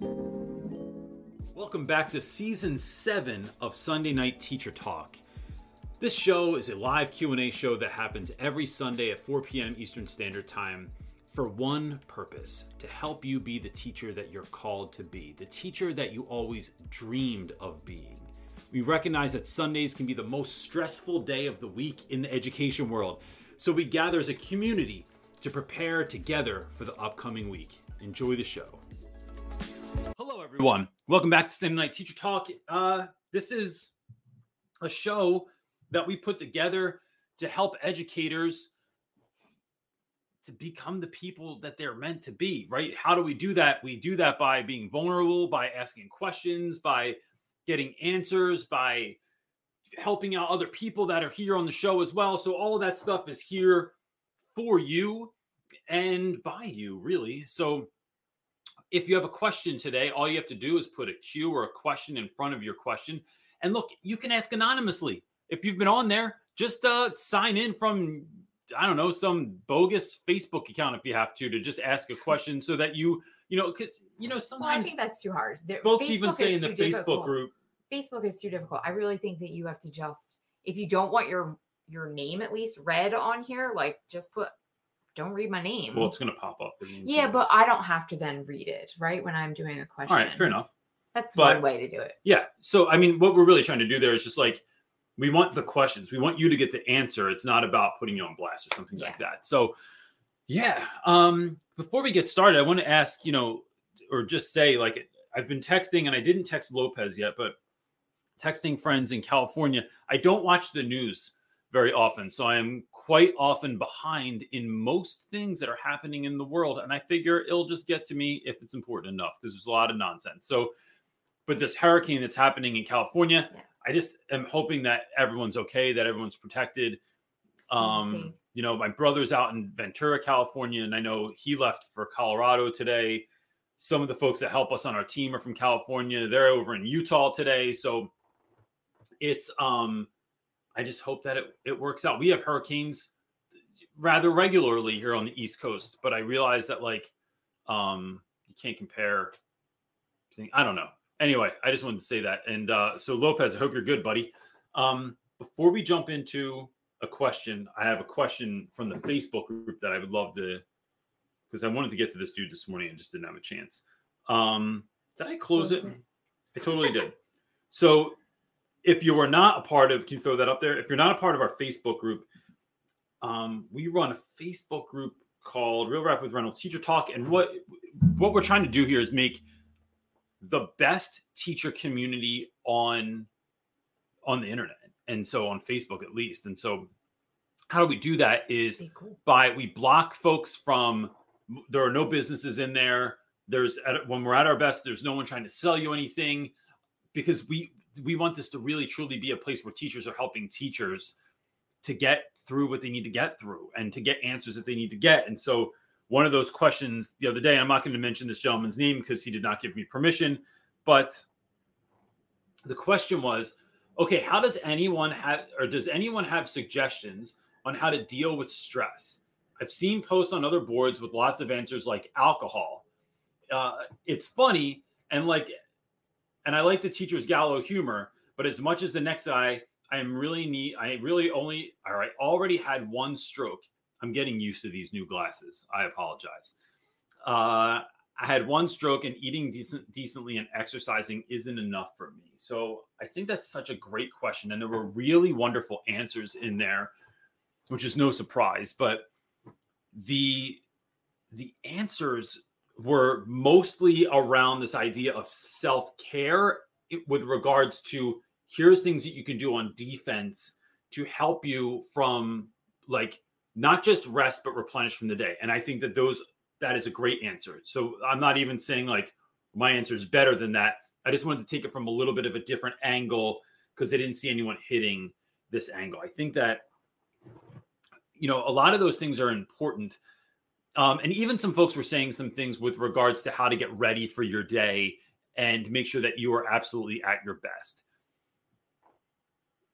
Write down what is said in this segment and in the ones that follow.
Welcome back to season 7 of Sunday Night Teacher Talk. This show is a live Q&A show that happens every Sunday at 4 p.m. Eastern Standard Time for one purpose, to help you be the teacher that you're called to be, the teacher that you always dreamed of being. We recognize that Sundays can be the most stressful day of the week in the education world. So we gather as a community to prepare together for the upcoming week. Enjoy the show. Everyone. Welcome back to Sunday Night Teacher Talk. Uh, this is a show that we put together to help educators to become the people that they're meant to be, right? How do we do that? We do that by being vulnerable, by asking questions, by getting answers, by helping out other people that are here on the show as well. So all that stuff is here for you and by you, really. So if you have a question today, all you have to do is put a Q or a question in front of your question. And look, you can ask anonymously. If you've been on there, just uh, sign in from I don't know some bogus Facebook account if you have to to just ask a question so that you you know because you know sometimes well, I think that's too hard. There, folks Facebook even say in the Facebook group, Facebook is too difficult. I really think that you have to just if you don't want your your name at least read on here, like just put don't read my name. Well, it's going to pop up. Yeah, but I don't have to then read it, right? When I'm doing a question. All right, fair enough. That's but, one way to do it. Yeah. So, I mean, what we're really trying to do there is just like, we want the questions. We want you to get the answer. It's not about putting you on blast or something yeah. like that. So, yeah. Um, before we get started, I want to ask, you know, or just say, like, I've been texting and I didn't text Lopez yet, but texting friends in California. I don't watch the news very often. So I am quite often behind in most things that are happening in the world. And I figure it'll just get to me if it's important enough because there's a lot of nonsense. So, but this hurricane that's happening in California, yes. I just am hoping that everyone's okay, that everyone's protected. Um, you know, my brother's out in Ventura, California, and I know he left for Colorado today. Some of the folks that help us on our team are from California. They're over in Utah today. So it's um I just hope that it, it works out. We have hurricanes rather regularly here on the East Coast, but I realize that like um you can't compare I don't know. Anyway, I just wanted to say that. And uh so Lopez, I hope you're good, buddy. Um before we jump into a question, I have a question from the Facebook group that I would love to because I wanted to get to this dude this morning and just didn't have a chance. Um did I close, it? I totally did. So if you are not a part of, can you throw that up there? If you're not a part of our Facebook group, um, we run a Facebook group called Real Rap with Reynolds Teacher Talk, and what what we're trying to do here is make the best teacher community on on the internet, and so on Facebook at least. And so, how do we do that? Is cool. by we block folks from. There are no businesses in there. There's when we're at our best. There's no one trying to sell you anything because we we want this to really truly be a place where teachers are helping teachers to get through what they need to get through and to get answers that they need to get. And so one of those questions the other day, I'm not going to mention this gentleman's name because he did not give me permission, but the question was, okay, how does anyone have or does anyone have suggestions on how to deal with stress? I've seen posts on other boards with lots of answers like alcohol. Uh, it's funny and like and I like the teacher's gallow humor, but as much as the next guy, I am really neat. I really only all right, already had one stroke. I'm getting used to these new glasses. I apologize. Uh, I had one stroke, and eating decent, decently and exercising isn't enough for me. So I think that's such a great question, and there were really wonderful answers in there, which is no surprise. But the the answers were mostly around this idea of self care with regards to here's things that you can do on defense to help you from like not just rest but replenish from the day. And i think that those that is a great answer. So i'm not even saying like my answer is better than that. I just wanted to take it from a little bit of a different angle because i didn't see anyone hitting this angle. I think that you know a lot of those things are important um, and even some folks were saying some things with regards to how to get ready for your day and make sure that you are absolutely at your best.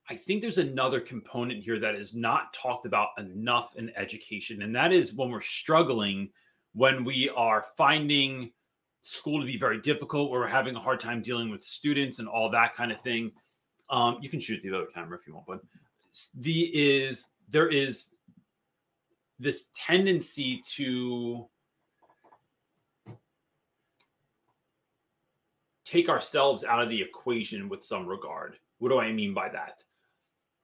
I think there's another component here that is not talked about enough in education, and that is when we're struggling, when we are finding school to be very difficult or we're having a hard time dealing with students and all that kind of thing um, you can shoot the other camera if you want but the is there is this tendency to take ourselves out of the equation with some regard. What do I mean by that?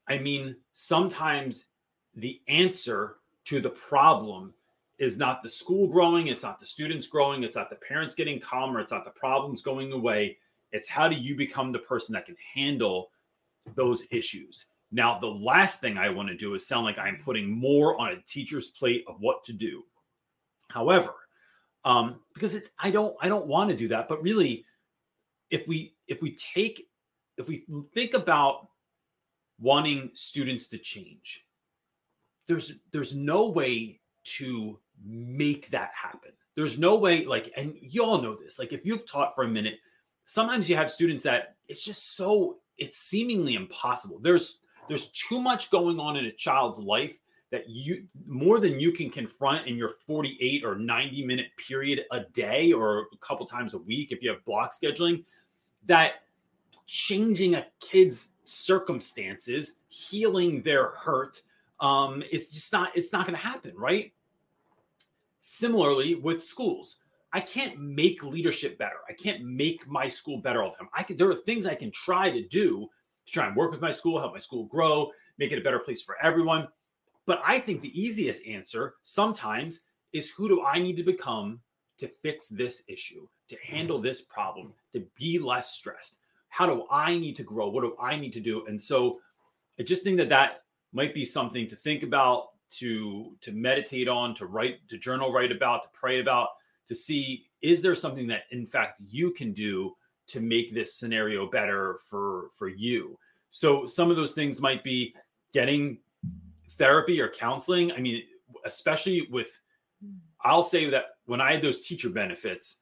I mean, sometimes the answer to the problem is not the school growing, it's not the students growing, it's not the parents getting calmer, it's not the problems going away. It's how do you become the person that can handle those issues? Now, the last thing I want to do is sound like I'm putting more on a teacher's plate of what to do. However, um, because it's I don't I don't want to do that, but really, if we if we take if we think about wanting students to change, there's there's no way to make that happen. There's no way, like, and you all know this. Like, if you've taught for a minute, sometimes you have students that it's just so it's seemingly impossible. There's there's too much going on in a child's life that you more than you can confront in your 48 or 90 minute period a day or a couple times a week if you have block scheduling that changing a kid's circumstances healing their hurt um, it's just not it's not going to happen right? Similarly with schools. I can't make leadership better. I can't make my school better all the time i can there are things i can try to do to try and work with my school, help my school grow, make it a better place for everyone. But I think the easiest answer sometimes is who do I need to become to fix this issue, to handle this problem, to be less stressed? How do I need to grow? What do I need to do? And so I just think that that might be something to think about, to to meditate on, to write, to journal write about, to pray about, to see is there something that in fact you can do to make this scenario better for for you. So some of those things might be getting therapy or counseling. I mean especially with i'll say that when i had those teacher benefits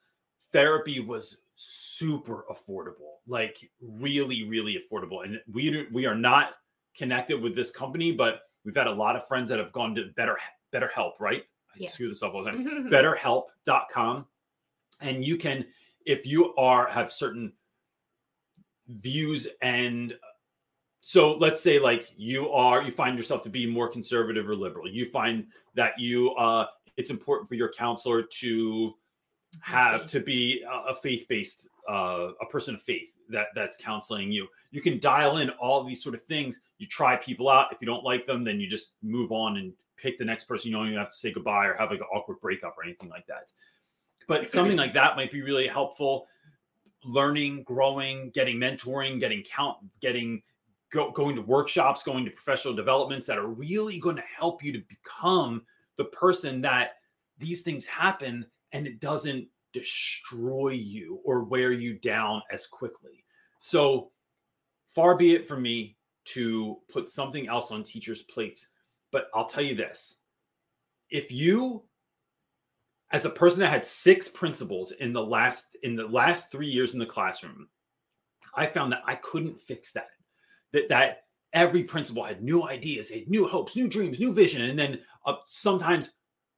therapy was super affordable like really really affordable. And we we are not connected with this company but we've had a lot of friends that have gone to better better help right? I yes. screw this up all the time. Betterhelp.com and you can if you are have certain views and so let's say like you are you find yourself to be more conservative or liberal. You find that you uh it's important for your counselor to have to be a faith-based uh, a person of faith that that's counseling you. You can dial in all these sort of things. You try people out. If you don't like them then you just move on and pick the next person. You don't even have to say goodbye or have like an awkward breakup or anything like that but something like that might be really helpful. Learning growing getting mentoring getting count getting go, going to workshops going to professional developments that are really going to help you to become the person that these things happen and it doesn't destroy you or wear you down as quickly. So far be it for me to put something else on teachers plates but i'll tell you this. If you as a person that had six principals in the last in the last three years in the classroom i found that i couldn't fix that. That that every principal had new ideas had new hopes new dreams new vision. And then uh, sometimes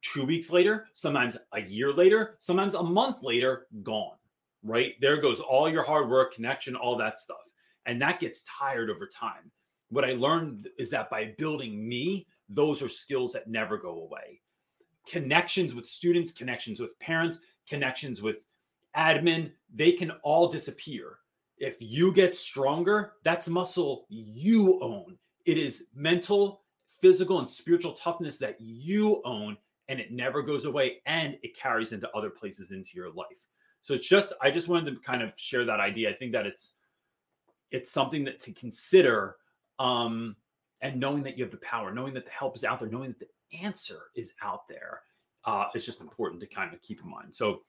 two weeks later sometimes a year later sometimes a month later gone right? There goes all your hard work connection all that stuff. And that gets tired over time. What i learned is that by building me those are skills that never go away connections with students, connections with parents, connections with admin, they can all disappear. If you get stronger, that's muscle you own. It is mental, physical, and spiritual toughness that you own, and it never goes away and it carries into other places into your life. So it's just, I just wanted to kind of share that idea. I think that it's, it's something that to consider um, and knowing that you have the power, knowing that the help is out there, knowing that the answer is out there. Uh, it's just important to kind of keep in mind. So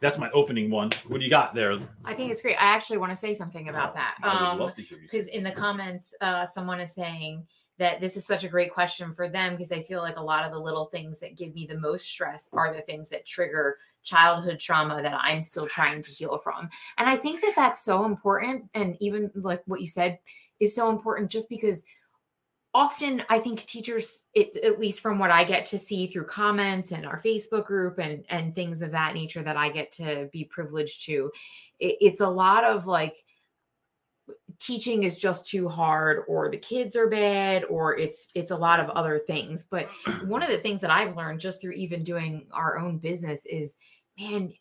that's my opening one. What do you got there? I think it's great. I actually want to say something about that. I would love to hear you. Because in the comments, uh, someone is saying that this is such a great question for them because they feel like a lot of the little things that give me the most stress are the things that trigger childhood trauma that I'm still trying to heal from. And I think that that's so important. And even like what you said is so important just because often I think teachers, it, at least from what I get to see through comments and our Facebook group and and things of that nature that I get to be privileged to, it, it's a lot of like teaching is just too hard or the kids are bad or it's it's a lot of other things. But one of the things that i've learned just through even doing our own business is man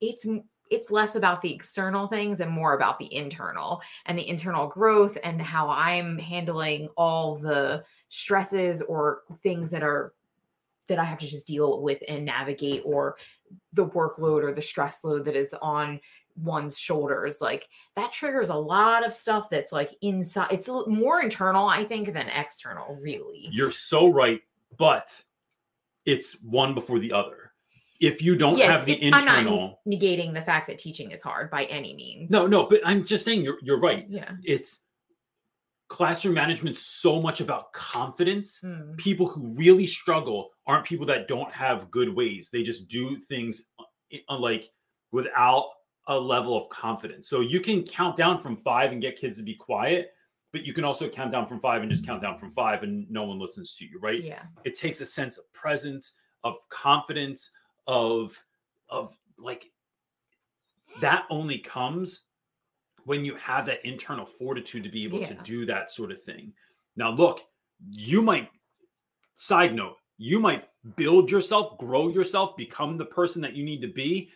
it's it's less about the external things and more about the internal and the internal growth and how I'm handling all the stresses or things that are that I have to just deal with and navigate or the workload or the stress load that is on one's shoulders. Like that triggers a lot of stuff that's like inside it's more internal i think than external really. You're so right but it's one before the other if you don't yes, have the internal I'm not negating the fact that teaching is hard by any means. No no but i'm just saying you're you're right. Yeah. It's classroom management so much about confidence. Mm. people who really struggle aren't people that don't have good ways. They just do things uh, like without a level of confidence. So you can count down from five and get kids to be quiet but you can also count down from five and just count down from five and no one listens to you right? Yeah. It takes a sense of presence of confidence of of like that only comes when you have that internal fortitude to be able yeah. to do that sort of thing. Now, look, you might, side note, you might build yourself, grow yourself, become the person that you need to be,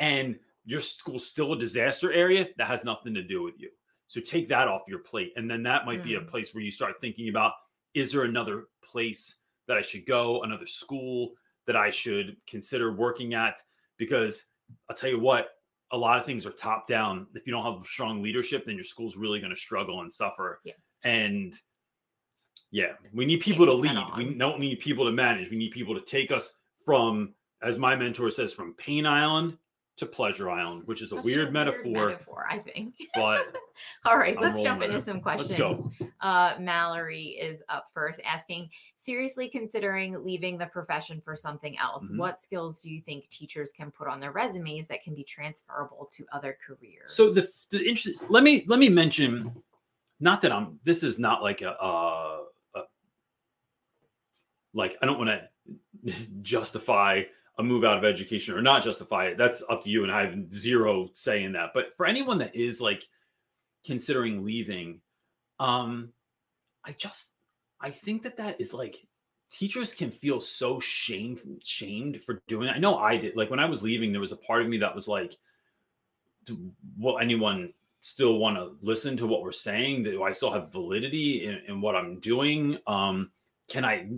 and your school's still a disaster area. That has nothing to do with you. So take that off your plate. And then that might mm. be a mm. place where you start thinking about is there another place that I should go, another school, that I should consider working at because I'll tell you what, a lot of things are top down. If you don't have strong leadership, then your school's really going to struggle and suffer. Yes. And yeah, we need people to lead. We don't need people to manage. We need people to take us from, as my mentor says, from Pain Island to Pleasure Island, which is Such a weird, a metaphor. Weird metaphor, I think. But all right, I'm let's jump into some questions. Let's go. Uh, Mallory is up first, asking: Seriously considering leaving the profession for something else, mm-hmm. what skills do you think teachers can put on their resumes that can be transferable to other careers? So the the interest. Let me let me mention. Not that I'm. This is not like a. a like I don't want to justify a move out of education or not justify it. That's up to you and i have zero say in that. But for anyone that is like considering leaving um i just i think that that is like teachers can feel so shamed shamed for doing it. i know i did. Like when i was leaving there was a part of me that was like will anyone still want to listen to what we're saying? Do i still have validity in, in what i'm doing? Um can i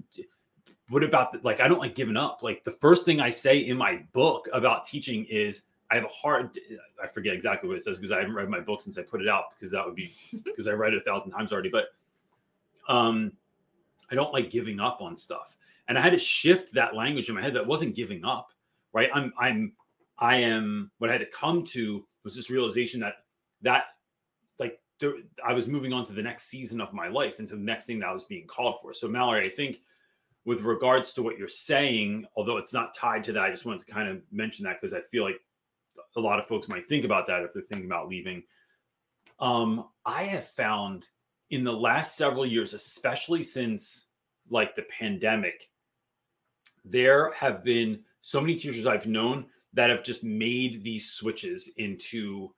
what about the, like I don't like giving up. Like the first thing I say in my book about teaching is I have a hard I forget exactly what it says because I haven't read my book since I put it out because that would be because I read it a thousand times already. But um I don't like giving up on stuff. And I had to shift that language in my head that wasn't giving up, right? I'm I'm I am what I had to come to was this realization that that like there, I was moving on to the next season of my life and to the next thing that I was being called for. So Mallory, I think with regards to what you're saying, although it's not tied to that, I just wanted to kind of mention that because I feel like a lot of folks might think about that if they're thinking about leaving. Um, I have found in the last several years, especially since like the pandemic, there have been so many teachers I've known that have just made these switches into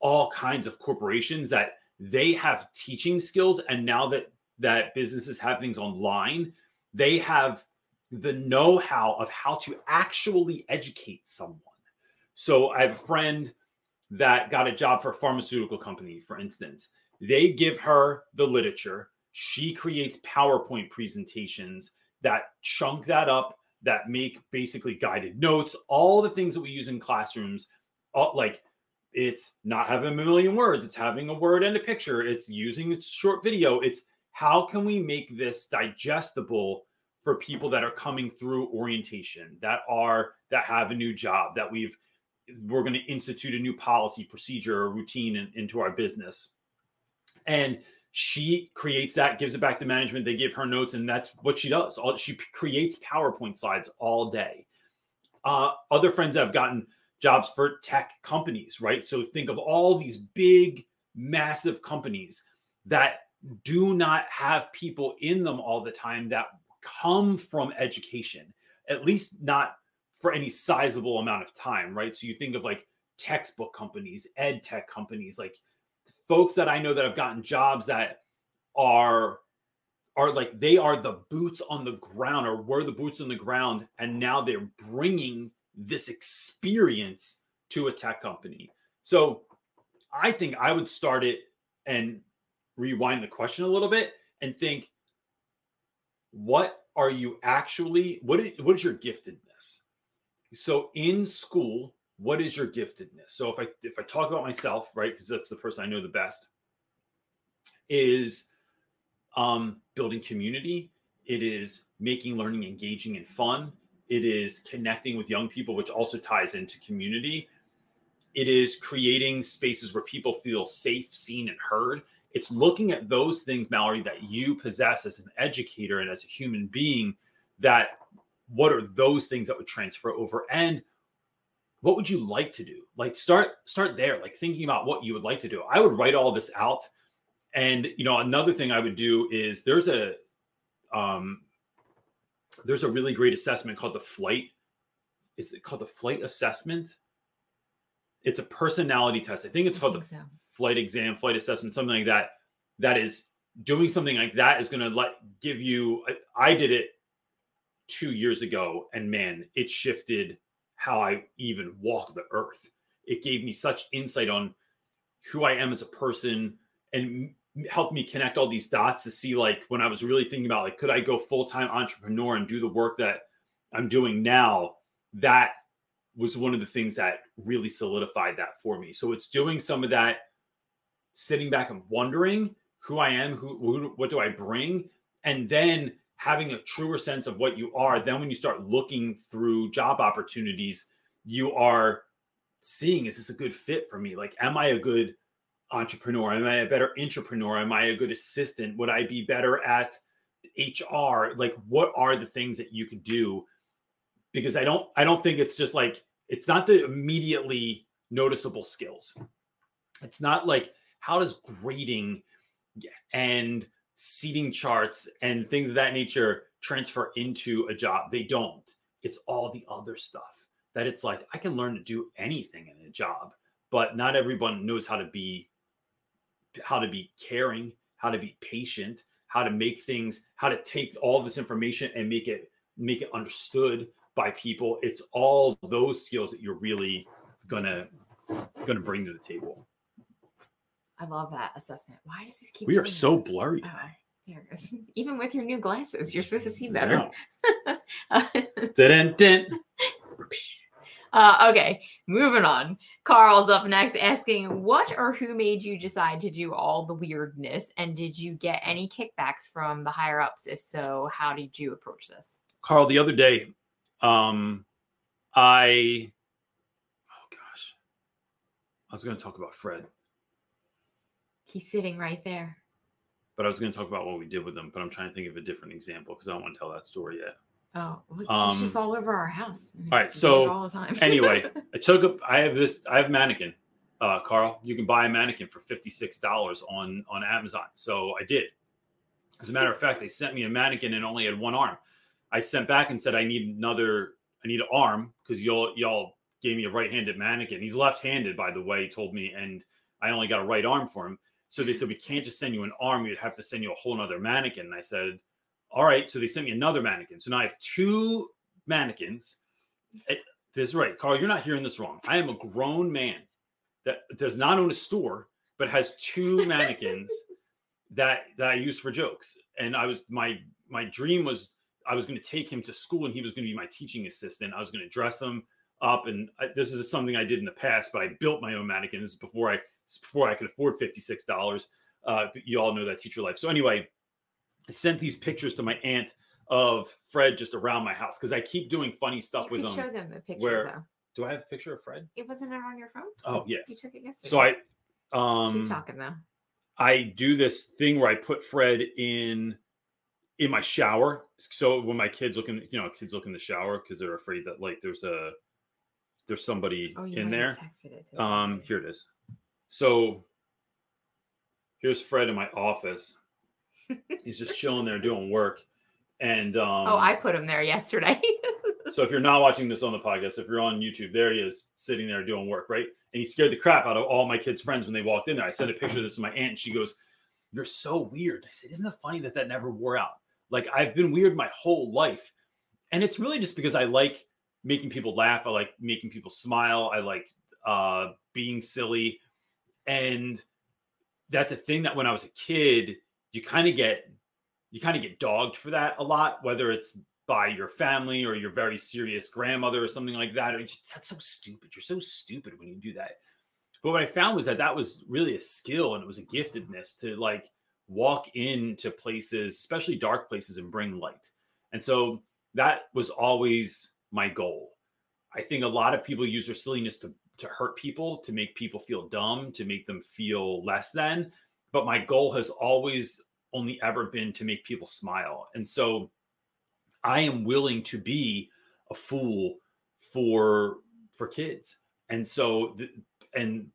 all kinds of corporations that they have teaching skills and now that that businesses have things online they have the know how of how to actually educate someone. So I have a friend that got a job for a pharmaceutical company, for instance. They give her the literature. She creates PowerPoint presentations that chunk that up, that make basically guided notes, all the things that we use in classrooms. All, like it's not having a million words, it's having a word and a picture, it's using a short video. It's how can we make this digestible for people that are coming through orientation that are that have a new job that we've we're going to institute a new policy procedure or routine in, into our business? And she creates that gives it back to management they give her notes and that's what she does. All she creates powerpoint slides all day. Uh, other friends have gotten jobs for tech companies right? So think of all these big massive companies that do not have people in them all the time that come from education, at least not for any sizable amount of time, right? So you think of like textbook companies, ed tech companies, like folks that I know that have gotten jobs that are are like they are the boots on the ground or were the boots on the ground and now they're bringing this experience to a tech company. So I think I would start it and rewind the question a little bit and think what are you actually what is, what is your giftedness? So in school what is your giftedness? So if i if i talk about myself right because that's the person i know the best is um building community. It is making learning engaging and fun. It is connecting with young people which also ties into community. It is creating spaces where people feel safe seen and heard it's looking at those things, Mallory, that you possess as an educator and as a human being. That what are those things that would transfer over, and what would you like to do? Like start start there, like thinking about what you would like to do. I would write all this out, and you know another thing I would do is there's a um there's a really great assessment called the flight. Is it called the flight assessment? It's a personality test. I think it's called the flight exam, flight assessment, something like that, that is doing something like that is going to let give you. I, I did it two years ago, and man, it shifted how I even walk the earth. It gave me such insight on who I am as a person and helped me connect all these dots to see like when I was really thinking about like could I go full-time entrepreneur and do the work that I'm doing now that was one of the things that really solidified that for me. So it's doing some of that sitting back and wondering who I am, who, who what do I bring, and then having a truer sense of what you are. Then when you start looking through job opportunities, you are seeing is this a good fit for me? Like, am I a good entrepreneur? Am I a better entrepreneur? Am I a good assistant? Would I be better at HR? Like, what are the things that you could do? Because I don't, I don't think it's just like it's not the immediately noticeable skills. It's not like how does grading and seating charts and things of that nature transfer into a job? They don't. It's all the other stuff that it's like I can learn to do anything in a job, but not everyone knows how to be how to be caring, how to be patient, how to make things, how to take all this information and make it make it understood by people. It's all those skills that you're really gonna gonna bring to the table. I love that assessment. Why does this keep? We are so blurry. Oh, there it is. Even with your new glasses, you're supposed to see better. dun, dun. Uh, okay, moving on. Carl's up next asking, What or who made you decide to do all the weirdness? And did you get any kickbacks from the higher ups? If so, how did you approach this? Carl, the other day, um, I, oh gosh, I was going to talk about Fred. He's sitting right there. But I was going to talk about what we did with him, but I'm trying to think of a different example because I don't want to tell that story yet. Oh, well, um, it's just all over our house. All right, so all the time. anyway, I took up. I have this. I have mannequin, uh, Carl. You can buy a mannequin for fifty six dollars on on Amazon. So I did. As a matter of fact, they sent me a mannequin and only had one arm. I sent back and said I need another. I need an arm because y'all y'all gave me a right handed mannequin. He's left handed, by the way. He told me, and I only got a right arm for him. So they said, we can't just send you an arm. We'd have to send you a whole nother mannequin. And I said, all right. So they sent me another mannequin. So now I have two mannequins. It, this is right. Carl, you're not hearing this wrong. I am a grown man that does not own a store, but has two mannequins that that I use for jokes. And I was my my dream was I was going to take him to school and he was going to be my teaching assistant. I was going to dress him up, and I, this is something I did in the past, but I built my own mannequins before I before I could afford $56. Uh, you all know that teacher life. So anyway, I sent these pictures to my aunt of Fred just around my house because I keep doing funny stuff you with them. Show them the picture. Where though. do I have a picture of Fred? It wasn't it on your phone. Oh yeah, you took it yesterday. So I um keep talking though. I do this thing where I put Fred in in my shower. So when my kids look in, you know, kids look in the shower because they're afraid that like there's a there's somebody oh, in there. Um, here it is. So here's Fred in my office. he's just chilling there doing work. And um, oh, I put him there yesterday. so if you're not watching this on the podcast, if you're on YouTube, there he is sitting there doing work, right? And he scared the crap out of all my kids' friends when they walked in there. I sent a picture of this to my aunt, and she goes, "You're so weird." I said, "Isn't it funny that that never wore out? Like I've been weird my whole life, and it's really just because I like making people laugh. I like making people smile. I like uh, being silly, and that's a thing that when I was a kid, you kind of get you kind of get dogged for that a lot, whether it's by your family or your very serious grandmother or something like that. Or just, that's so stupid. You're so stupid when you do that. But what I found was that that was really a skill and it was a giftedness to like walk into places, especially dark places, and bring light. And so that was always my goal. I think a lot of people use their silliness to to hurt people, to make people feel dumb, to make them feel less than. But my goal has always only ever been to make people smile. And so I am willing to be a fool for for kids. And so and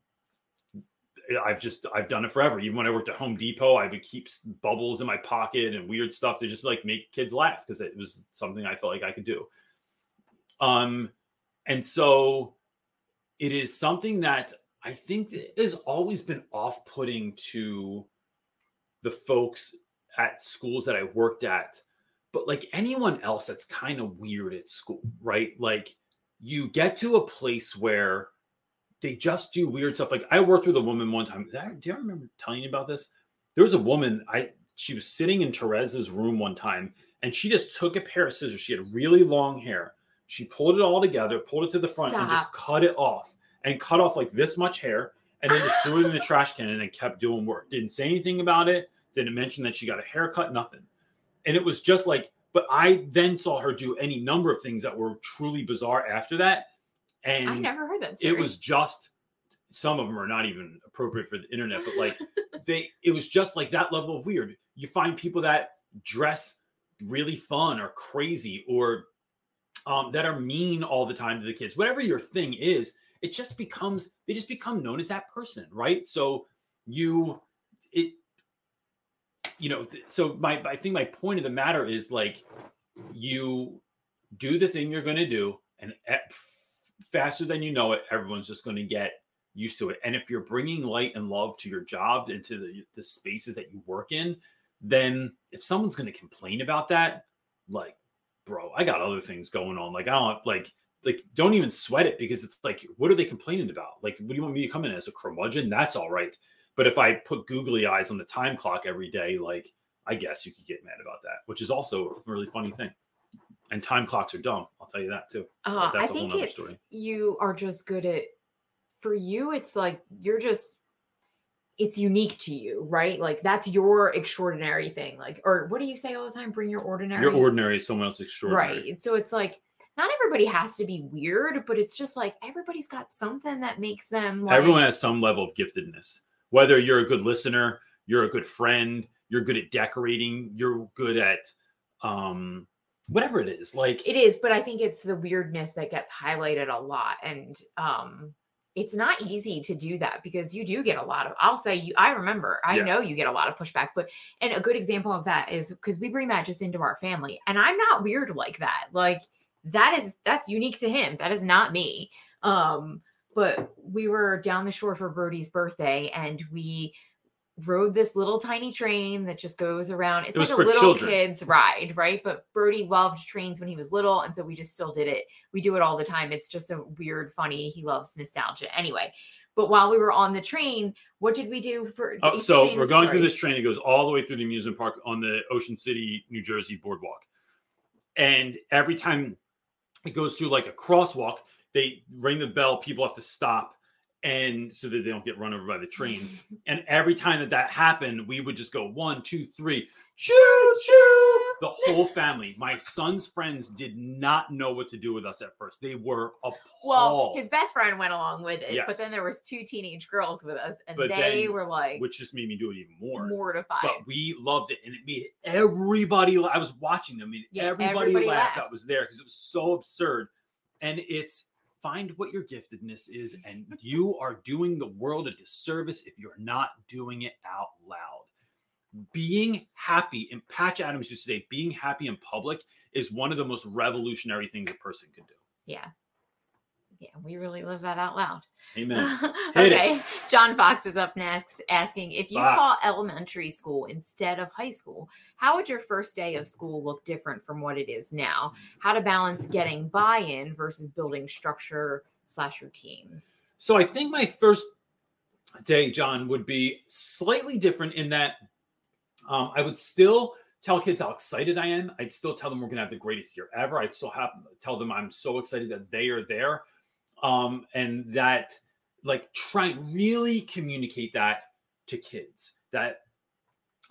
I've just I've done it forever. Even when I worked at Home Depot, I would keep bubbles in my pocket and weird stuff to just like make kids laugh because it was something I felt like I could do. Um, and so it is something that I think has always been off-putting to the folks at schools that I worked at, but like anyone else that's kind of weird at school, right? Like you get to a place where they just do weird stuff. Like I worked with a woman one time. That, do you remember telling you about this? There was a woman. I she was sitting in Teresa's room one time, and she just took a pair of scissors. She had really long hair. She pulled it all together, pulled it to the front, Stop. and just cut it off, and cut off like this much hair, and then just threw it in the trash can, and then kept doing work. Didn't say anything about it. Didn't mention that she got a haircut. Nothing. And it was just like. But I then saw her do any number of things that were truly bizarre after that and I never heard that. Story. It was just some of them are not even appropriate for the internet, but like they, it was just like that level of weird. You find people that dress really fun or crazy or um, that are mean all the time to the kids. Whatever your thing is, it just becomes they just become known as that person, right? So you it you know so my i think my point of the matter is like you do the thing you're going to do and faster than you know it, everyone's just going to get used to it. And if you're bringing light and love to your job and to the, the spaces that you work in, then if someone's going to complain about that, like, bro, I got other things going on. Like, I don't like, like, don't even sweat it because it's like, what are they complaining about? Like, what do you want me to come in as a curmudgeon? That's all right. But if I put googly eyes on the time clock every day, like, I guess you could get mad about that, which is also a really funny thing and time clocks are dumb. I'll tell you that too. Uh, I think it's story. you are just good at. For you, it's like you're just. It's unique to you, right? Like that's your extraordinary thing. Like, or what do you say all the time? Bring your ordinary. Your ordinary is someone else extraordinary. Right. So it's like not everybody has to be weird, but it's just like everybody's got something that makes them. Like, Everyone has some level of giftedness. Whether you're a good listener, you're a good friend, you're good at decorating, you're good at um whatever it is like it is but i think it's the weirdness that gets highlighted a lot and um it's not easy to do that because you do get a lot of i'll say you i remember i yeah. know you get a lot of pushback but and a good example of that is because we bring that just into our family and i'm not weird like that like that is that's unique to him that is not me um but we were down the shore for Brody's birthday and we rode this little tiny train that just goes around. It's it like a little children. kid's ride, right? But Brody loved trains when he was little, and so we just still did it. We do it all the time. It's just a weird, funny. He loves nostalgia. Anyway, but while we were on the train, what did we do for? Oh, so we're going story? through this train. It goes all the way through the amusement park on the Ocean City, New Jersey boardwalk, and every time it goes through like a crosswalk, they ring the bell. People have to stop and so that they don't get run over by the train. and every time that that happened, we would just go one, two, three, choo choo. The whole family, my son's friends, did not know what to do with us at first. They were appalled. Well, his best friend went along with it, yes. but then there was two teenage girls with us, and but they then, were like, which just made me do it even more mortified. But we loved it, and it made everybody. I was watching them, and yeah, everybody, everybody laughed. laughed. That was there because it was so absurd, and it's find what your giftedness is and you are doing the world a disservice if you're not doing it out loud being happy, and Patch Adams used to say, being happy in public is one of the most revolutionary things a person can do. Yeah. Yeah, we really live that out loud. Amen. okay. It. John Fox is up next asking if you Fox. taught elementary school instead of high school, how would your first day of school look different from what it is now? How to balance getting buy-in versus building structure slash routines. So I think my first day, John, would be slightly different in that um, I would still tell kids how excited I am. I'd still tell them we're going to have the greatest year ever. I'd still have tell them I'm so excited that they are there, um, and that like try really communicate that to kids that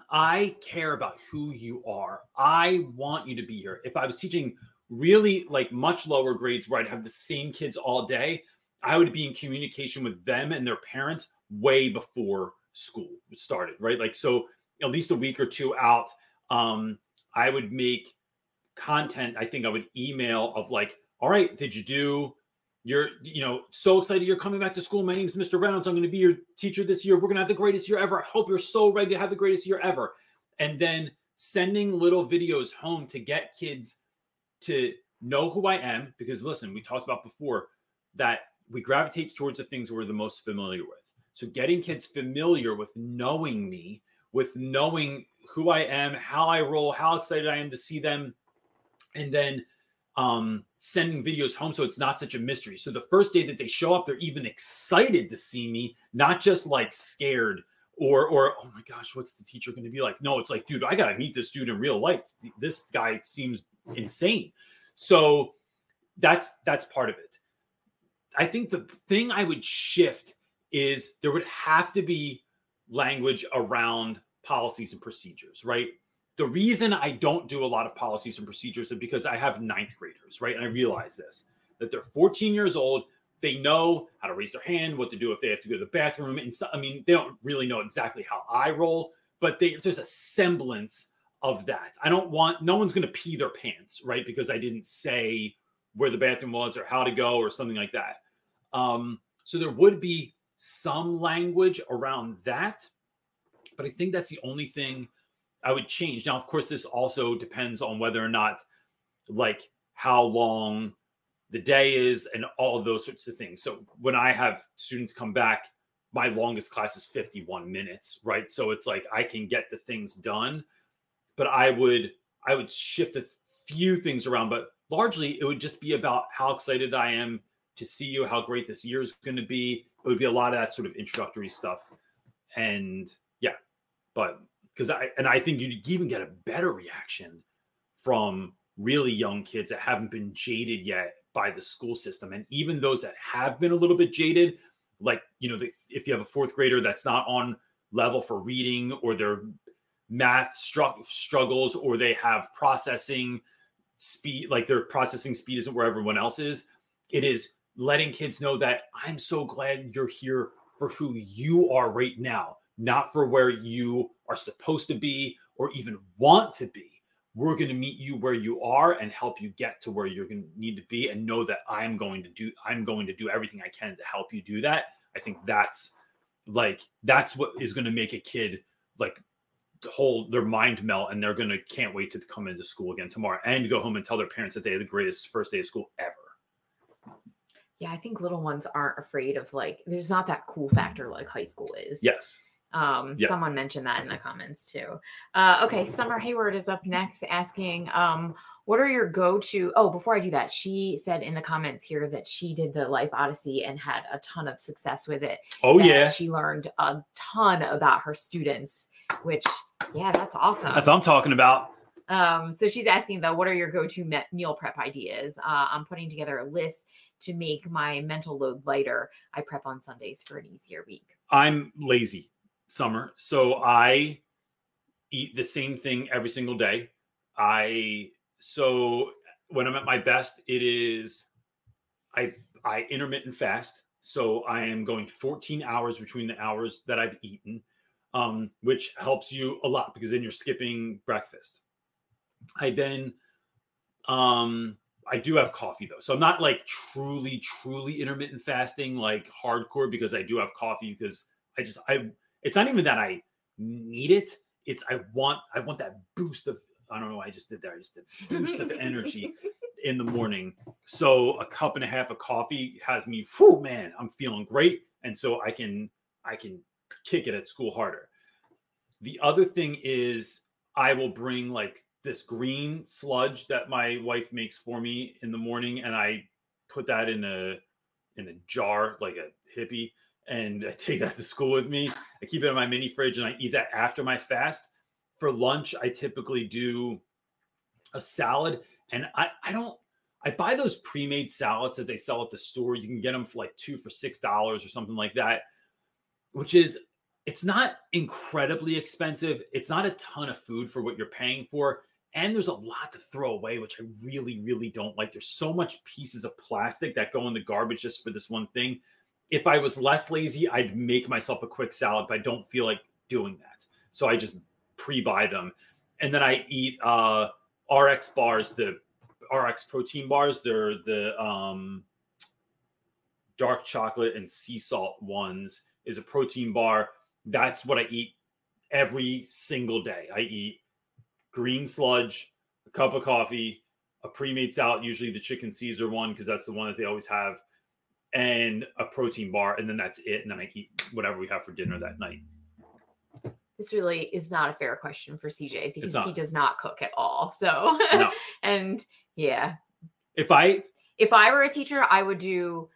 I care about who you are. I want you to be here. If I was teaching really like much lower grades where I'd have the same kids all day, I would be in communication with them and their parents way before school started, right? Like so at least a week or two out, um, I would make content. I think I would email of like, all right, did you do you're, you know, so excited you're coming back to school. My name's Mr. Reynolds. I'm going to be your teacher this year. We're going to have the greatest year ever. I hope you're so ready to have the greatest year ever. And then sending little videos home to get kids to know who I am. Because listen, we talked about before that we gravitate towards the things we're the most familiar with. So getting kids familiar with knowing me with knowing who I am, how I roll, how excited I am to see them, and then um, sending videos home so it's not such a mystery. So the first day that they show up, they're even excited to see me, not just like scared or or oh my gosh, what's the teacher going to be like? No, it's like, dude, I got to meet this dude in real life. This guy seems insane. So that's that's part of it. I think the thing I would shift is there would have to be language around policies and procedures, right? The reason I don't do a lot of policies and procedures is because I have ninth graders, right? And I realize this that they're 14 years old. They know how to raise their hand, what to do if they have to go to the bathroom. And so, I mean, they don't really know exactly how I roll, but they, there's a semblance of that. I don't want, no one's going to pee their pants, right? Because I didn't say where the bathroom was or how to go or something like that. Um, so there would be some language around that. But I think that's the only thing I would change. Now, of course, this also depends on whether or not, like, how long the day is and all those sorts of things. So when I have students come back, my longest class is 51 minutes, right? So it's like I can get the things done, but I would I would shift a few things around, but largely it would just be about how excited I am to see you, how great this year is going to be, it would be a lot of that sort of introductory stuff. And yeah, but because I and I think you'd even get a better reaction from really young kids that haven't been jaded yet by the school system. And even those that have been a little bit jaded, like, you know, the, if you have a fourth grader that's not on level for reading or their math str- struggles or they have processing speed, like their processing speed isn't where everyone else is, it is letting kids know that I'm so glad you're here for who you are right now, not for where you are supposed to be or even want to be. We're going to meet you where you are and help you get to where you're going to need to be and know that I'm going to do I'm going to do everything I can to help you do that. I think that's like that's what is going to make a kid like hold their mind melt and they're going to can't wait to come into school again tomorrow and go home and tell their parents that they had the greatest first day of school ever. Yeah, I think little ones aren't afraid of like there's not that cool factor like high school is. Yes. Um, yeah. someone mentioned that in the comments too. Uh, okay, Summer Hayward is up next asking, um, what are your go-to? Oh, before I do that, she said in the comments here that she did the Life Odyssey and had a ton of success with it. Oh yeah, she learned a ton about her students, which yeah, that's awesome. That's what I'm talking about. Um, so she's asking though, what are your go-to me- meal prep ideas? Uh, I'm putting together a list to make my mental load lighter. I prep on Sundays for an easier week. I'm lazy, summer, so I eat the same thing every single day. I so when I'm at my best, it is I I intermittent fast. So I am going 14 hours between the hours that I've eaten, um, which helps you a lot because then you're skipping breakfast. I then um I do have coffee though. So I'm not like truly, truly intermittent fasting, like hardcore, because I do have coffee because I just I it's not even that I need it. it's I want I want that boost of I don't know I just did that I just did boost of energy in the morning. So a cup and a half of coffee has me, whew, man, I'm feeling great, and so I can I can kick it at school harder. The other thing is I will bring like this green sludge that my wife makes for me in the morning, and I put that in a in a jar like a hippie, and I take that to school with me. I keep it in my mini fridge, and I eat that after my fast. For lunch, I typically do a salad, and I I don't I buy those pre-made salads that they sell at the store. You can get them for like two for six dollars or something like that, which is it's not incredibly expensive. It's not a ton of food for what you're paying for. And there's a lot to throw away, which I really, really don't like. There's so much pieces of plastic that go in the garbage just for this one thing. If I was less lazy, I'd make myself a quick salad, but I don't feel like doing that. So I just pre-buy them. And then I eat uh RX bars, the RX protein bars. They're the um dark chocolate and sea salt ones is a protein bar that's what I eat every single day. I eat green sludge, a cup of coffee, a pre-made salad, usually the chicken Caesar one because that's the one that they always have, and a protein bar, and then that's it. And then I eat whatever we have for dinner that night. This really is not a fair question for CJ because he does not cook at all. So, no. and yeah, if I if I were a teacher, I would do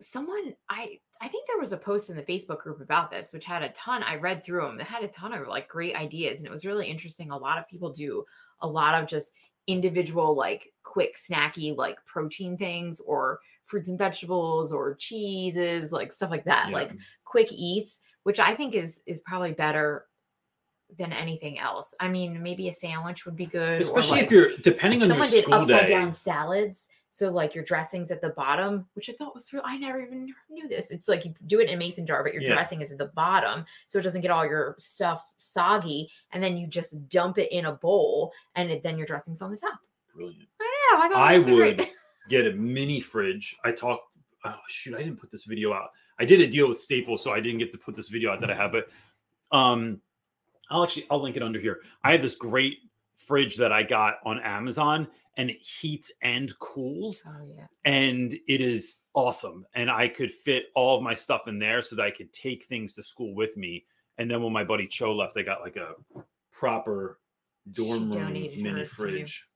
someone I I think there was a post in the Facebook group about this, which had a ton. I read through them. It had a ton of like great ideas, and it was really interesting. A lot of people do a lot of just individual, like quick, snacky, like protein things, or fruits and vegetables, or cheeses, like stuff like that, yeah. like quick eats, which I think is is probably better than anything else. I mean, maybe a sandwich would be good, especially like, if you're depending on someone your school did upside day. down salads so like your dressings at the bottom, which I thought was real. I never even knew this. It's like you do it in a mason jar, but your yeah. dressing is at the bottom, so it doesn't get all your stuff soggy, and then you just dump it in a bowl, and it, then your dressing's on the top. Brilliant. I know. I, thought I would get a mini fridge. I talked. Oh shoot! I didn't put this video out. I did a deal with Staples, so I didn't get to put this video out that I have. But um, I'll actually I'll link it under here. I have this great fridge that I got on Amazon and it heats and cools. Oh, yeah. And it is awesome. And I could fit all of my stuff in there so that I could take things to school with me. And then when my buddy Cho left, I got like a proper dorm room mini fridge.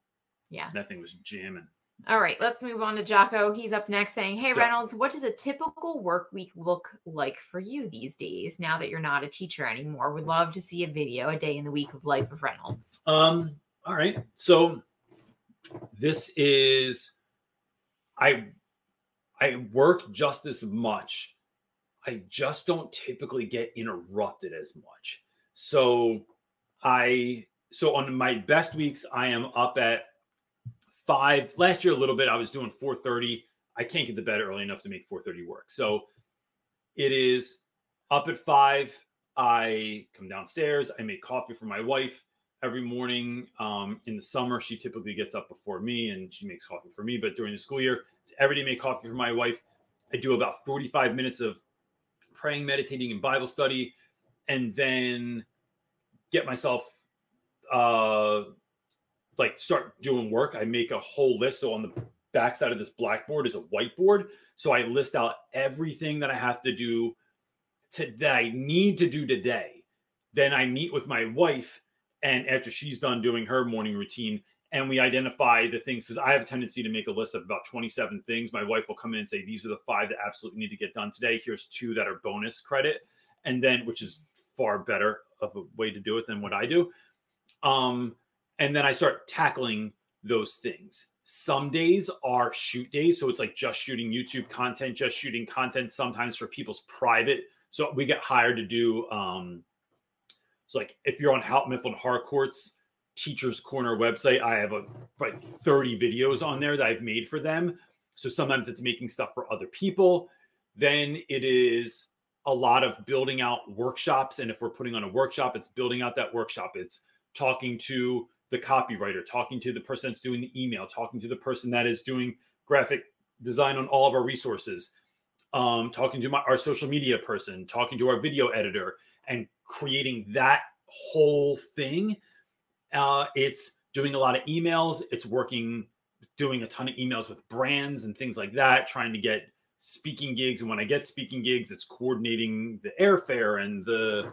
Yeah. That thing was jamming. All right, let's move on to Jocko. He's up next saying, Hey, so, Reynolds, what does a typical work week look like for you these days now that you're not a teacher anymore? Would love to see a video, a day in the week of life of Reynolds. Um, all right. So this is I I work just as much. I just don't typically get interrupted as much. So I so on my best weeks I am up at 5. Last year a little bit I was doing 4:30. I can't get the bed early enough to make 4:30 work. So it is up at 5. I come downstairs, I make coffee for my wife every morning. Um, in the summer, she typically gets up before me and she makes coffee for me. But during the school year, it's every day make coffee for my wife. I do about 45 minutes of praying, meditating, and Bible study, and then get myself uh like start doing work. I make a whole list. So on the backside of this blackboard is a whiteboard. So I list out everything that I have to do to, that I need to do today. Then I meet with my wife and after she's done doing her morning routine and we identify the things because i have a tendency to make a list of about 27 things my wife will come in and say these are the five that absolutely need to get done today here's two that are bonus credit and then which is far better of a way to do it than what i do um and then i start tackling those things some days are shoot days so it's like just shooting youtube content just shooting content sometimes for people's private so we get hired to do um so like if you're on Houghton Mifflin Harcourt's Teachers Corner website, I have a like 30 videos on there that I've made for them. So sometimes it's making stuff for other people. Then it is a lot of building out workshops. And if we're putting on a workshop, it's building out that workshop. It's talking to the copywriter, talking to the person that's doing the email, talking to the person that is doing graphic design on all of our resources, um, talking to my, our social media person, talking to our video editor, and creating that whole thing. Uh, it's doing a lot of emails. It's working, doing a ton of emails with brands and things like that, trying to get speaking gigs and when i get speaking gigs it's coordinating the airfare and the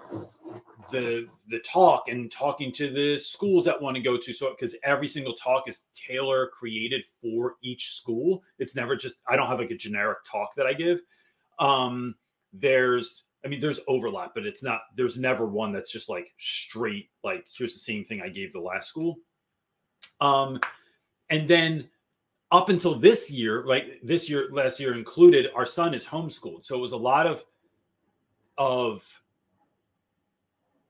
the the talk and talking to the schools that want to go to. So because every single talk is tailor created for each school. It's never just i don't have like a generic talk that i give. Um there's i mean there's overlap but it's not there's never one that's just like straight like here's the same thing i gave the last school. Um and then up until this year, like this year, last year included, our son is homeschooled. So it was a lot of of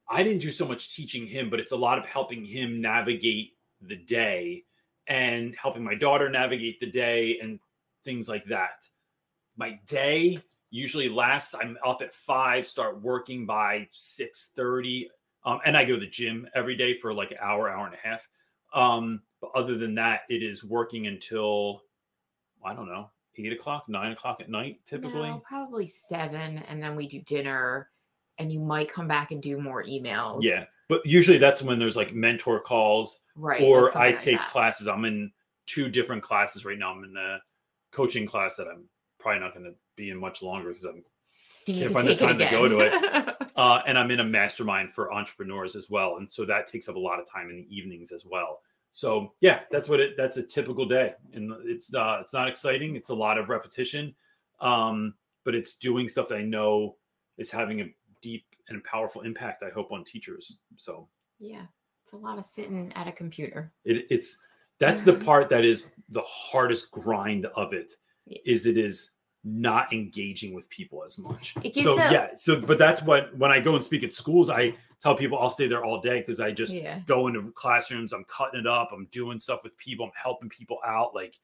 I didn't do so much teaching him, but it's a lot of helping him navigate the day and helping my daughter navigate the day and things like that. My day usually lasts. I'm up at five, start working by six thirty, um, and I go to the gym every day for like an hour, hour and a half. Um, but other than that, it is working until I don't know, eight o'clock, nine o'clock at night, typically. No, probably seven, and then we do dinner, and you might come back and do more emails. Yeah, but usually that's when there's like mentor calls, right? Or I take like classes. I'm in two different classes right now. I'm in the coaching class that I'm probably not going to be in much longer because I'm can't find the time to go to it. uh, and I'm in a mastermind for entrepreneurs as well, and so that takes up a lot of time in the evenings as well. So yeah, that's what it. That's a typical day, and it's uh, it's not exciting. It's a lot of repetition, um, but it's doing stuff that I know is having a deep and powerful impact. I hope on teachers. So yeah, it's a lot of sitting at a computer. It, it's that's the part that is the hardest grind of it. Is it is not engaging with people as much. So a- yeah, so but that's what when I go and speak at schools, I tell people I'll stay there all day because I just yeah. go into classrooms, I'm cutting it up, I'm doing stuff with people, I'm helping people out. Like,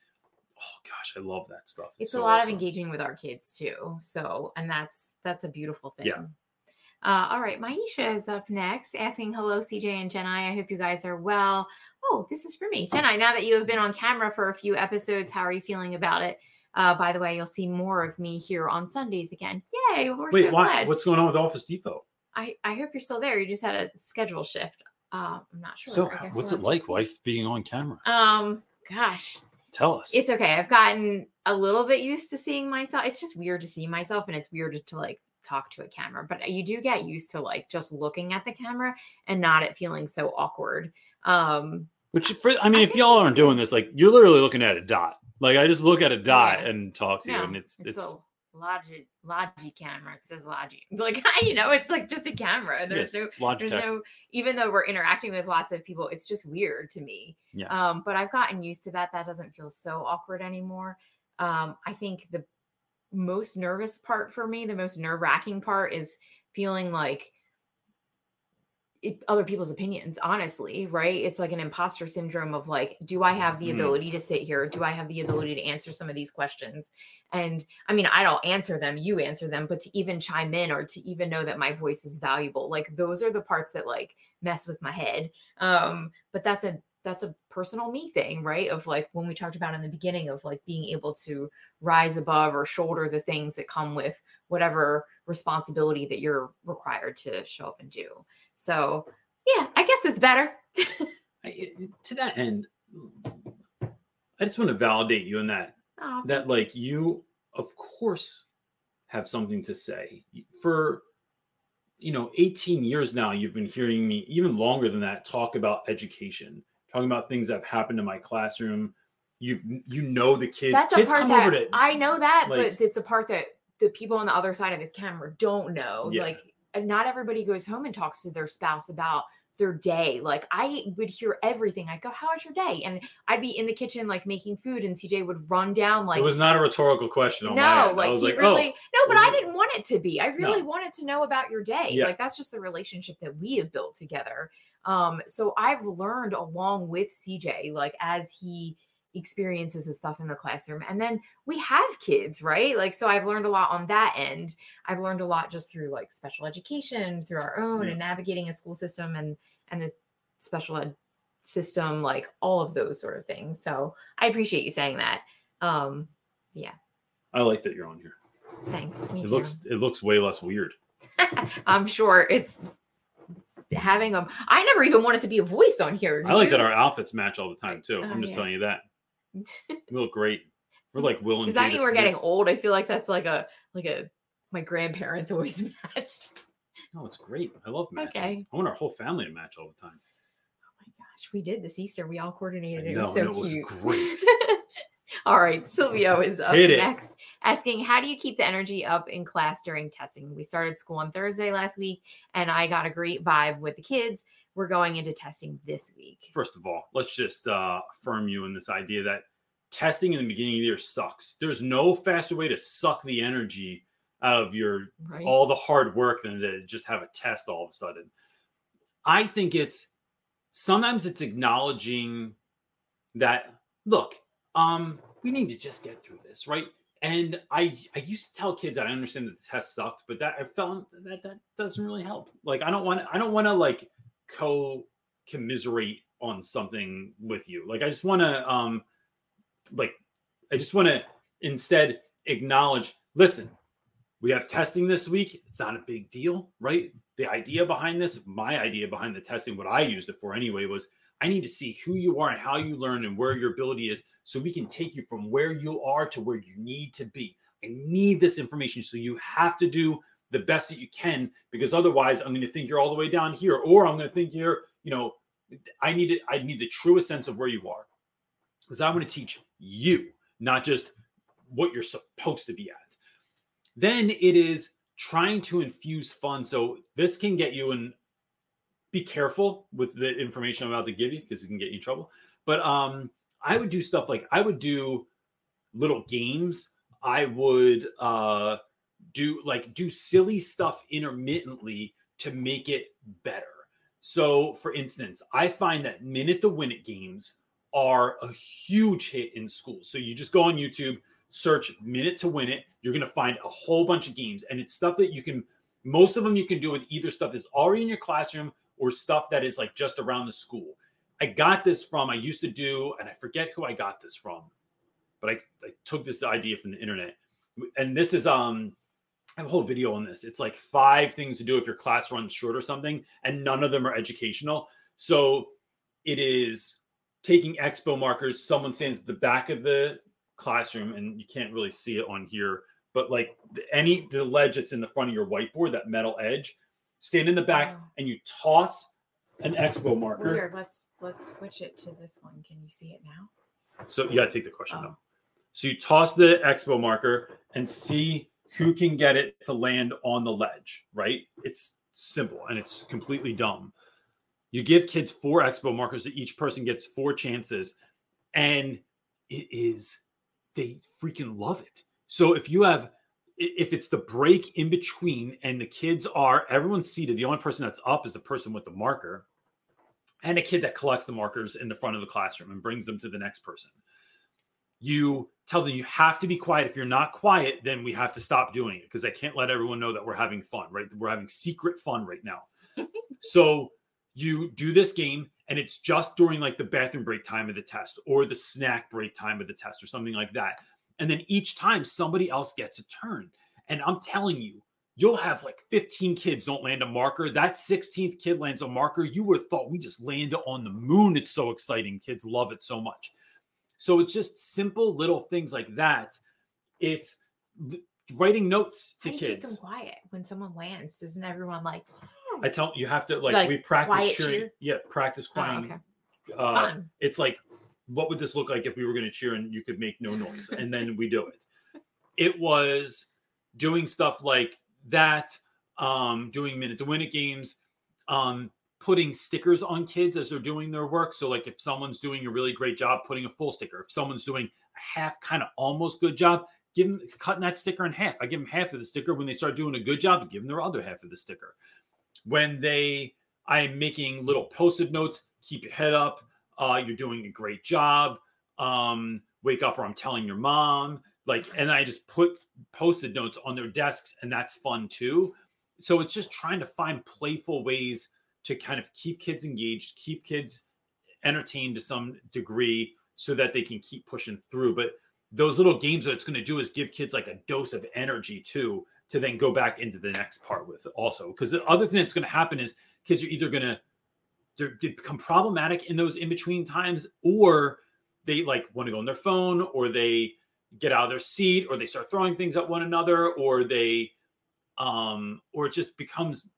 oh gosh, I love that stuff. It's, it's so a lot awesome. of engaging with our kids too. So and that's that's a beautiful thing. Yeah. Uh, all right, Maisha is up next, asking hello, CJ and Jenai. I hope you guys are well. Oh, this is for me, Jenai. Now that you have been on camera for a few episodes, how are you feeling about it? Uh, by the way, you'll see more of me here on Sundays again. Yay! We're Wait, so why? What's going on with Office Depot? I, I hope you're still there. You just had a schedule shift. Uh, I'm not sure. So, what's it like, wife, being on camera? Um, gosh, tell us. It's okay. I've gotten a little bit used to seeing myself. It's just weird to see myself, and it's weird to like talk to a camera. But you do get used to like just looking at the camera and not it feeling so awkward. Um, which for I mean, I if y'all aren't doing this, like you're literally looking at a dot. Like I just look at a dot yeah. and talk to no, you, and it's it's, it's Logi Logi camera. It says Logi. Like you know, it's like just a camera. There's yes, no there's no even though we're interacting with lots of people, it's just weird to me. Yeah. Um, but I've gotten used to that. That doesn't feel so awkward anymore. Um, I think the most nervous part for me, the most nerve wracking part is feeling like it, other people's opinions honestly right? It's like an imposter syndrome of like do i have the mm-hmm. ability to sit here? Do i have the ability to answer some of these questions? And i mean i don't answer them you answer them but to even chime in or to even know that my voice is valuable like those are the parts that like mess with my head. Um but that's a that's a personal me thing right? Of like when we talked about in the beginning of like being able to rise above or shoulder the things that come with whatever responsibility that you're required to show up and do so yeah, I guess it's better. I, to that end, I just want to validate you in that oh. that like you, of course, have something to say for you know 18 years now you've been hearing me even longer than that talk about education talking about things that have happened in my classroom you've you know the kids That's kids come that, over to i know that like, but it's a part that the people on the other side of this camera don't know yeah. like not everybody goes home and talks to their spouse about their day. Like I would hear everything. I'd go, "How was your day?" And I'd be in the kitchen like making food, and CJ would run down like. It was not a rhetorical question. no, like he like, really. Oh. No, but I didn't want it to be. I really no. wanted to know about your day. Yeah. Like that's just the relationship that we have built together. Um, so I've learned along with CJ, like as he experiences and stuff in the classroom. And then we have kids, right? Like, so I've learned a lot on that end. I've learned a lot just through like special education, through our own yeah. and navigating a school system and and the special ed system, like all of those sort of things. So I appreciate you saying that. Um, yeah. I like that you're on here. Thanks. Me it too. looks it looks way less weird. I'm sure it's having them. I never even wanted to be a voice on here. I like that our outfits match all the time too. Oh, I'm just yeah. telling you that. We look great. We're like Will and. Does that mean we're Smith. getting old? I feel like that's like a like a my grandparents always matched. No, it's great. I love matching. Okay. I want our whole family to match all the time. Oh my gosh, we did this Easter. We all coordinated. It was so. It was great. all right, Silvio is up Hit next, it. asking, "How do you keep the energy up in class during testing?" We started school on Thursday last week, and I got a great vibe with the kids. We're going into testing this week. First of all, let's just uh, affirm you in this idea that testing in the beginning of the year sucks. There's no faster way to suck the energy out of your right. all the hard work than to just have a test all of a sudden. I think it's sometimes it's acknowledging that look, um, we need to just get through this, right? And I I used to tell kids that I understand that the test sucked, but that I felt that that doesn't really help. Like I don't want I don't want to like co commiserate on something with you. Like I just want to um like I just want to instead acknowledge, listen, we have testing this week. It's not a big deal, right? The idea behind this, my idea behind the testing, what I used it for anyway, was I need to see who you are and how you learn and where your ability is so we can take you from where you are to where you need to be. I need this information. So you have to do the best that you can because otherwise I'm going to think you're all the way down here or I'm going to think you're, you know, I need it. I need the truest sense of where you are because I want to teach you, not just what you're supposed to be at. Then it is trying to infuse fun. So this can get you and be careful with the information I'm about to give you because it can get you in trouble. But um, I would do stuff like I would do little games. I would uh, do like do silly stuff intermittently to make it better. So, for instance, I find that minute to win it games are a huge hit in schools. So you just go on YouTube, search minute to win it. You're going to find a whole bunch of games, and it's stuff that you can. Most of them you can do with either stuff that's already in your classroom or stuff that is like just around the school. I got this from I used to do, and I forget who I got this from, but I, I took this idea from the internet. And this is um I have a whole video on this. It's like five things to do if your class runs short or something, and none of them are educational. So it is taking expo markers. Someone stands at the back of the classroom and you can't really see it on here but like any the ledge that's in the front of your whiteboard that metal edge stand in the back oh. and you toss an expo marker Weird. let's let's switch it to this one can you see it now so you gotta take the question oh. so you toss the expo marker and see who can get it to land on the ledge right it's simple and it's completely dumb you give kids four expo markers that each person gets four chances and it is they freaking love it. So if you have if it's the break in between and the kids are everyone's seated, the only person that's up is the person with the marker and a kid that collects the markers in the front of the classroom and brings them to the next person. You tell them you have to be quiet. If you're not quiet, then we have to stop doing it because I can't let everyone know that we're having fun, right? We're having secret fun right now. so you do this game and it's just during like the bathroom break time of the test or the snack break time of the test or something like that. And then each time somebody else gets a turn. And I'm telling you, you'll have like 15 kids don't land a marker. That 16th kid lands a marker. You would have thought we just landed on the moon. It's so exciting. Kids love it so much. So it's just simple little things like that. It's writing notes to kids. Keep them quiet when someone lands. Doesn't everyone like? I tell you have to like, like we practice cheering. Cheer? Yeah, practice oh, crying. Oh, okay. uh, it's like, what would this look like if we were going to cheer and you could make no noise? and then we do it. It was doing stuff like that, um, doing minute to win it games, um, putting stickers on kids as they're doing their work. So, like if someone's doing a really great job, putting a full sticker. If someone's doing a half kind of almost good job, give them cutting that sticker in half. I give them half of the sticker when they start doing a good job. I give them their other half of the sticker when they I'm making little post-it notes, keep your head up. Uh, you're doing a great job. Um, wake up or I'm telling your mom. Like, and I just put post-it notes on their desks, and that's fun too. So it's just trying to find playful ways to kind of keep kids engaged, keep kids entertained to some degree so that they can keep pushing through. But those little games, what it's going to do is give kids like a dose of energy too to then go back into the next part with also. Because the other thing that's going to happen is kids are either gonna they become problematic in those in between times, or they like want to go on their phone, or they get out of their seat, or they start throwing things at one another, or they um, or it just becomes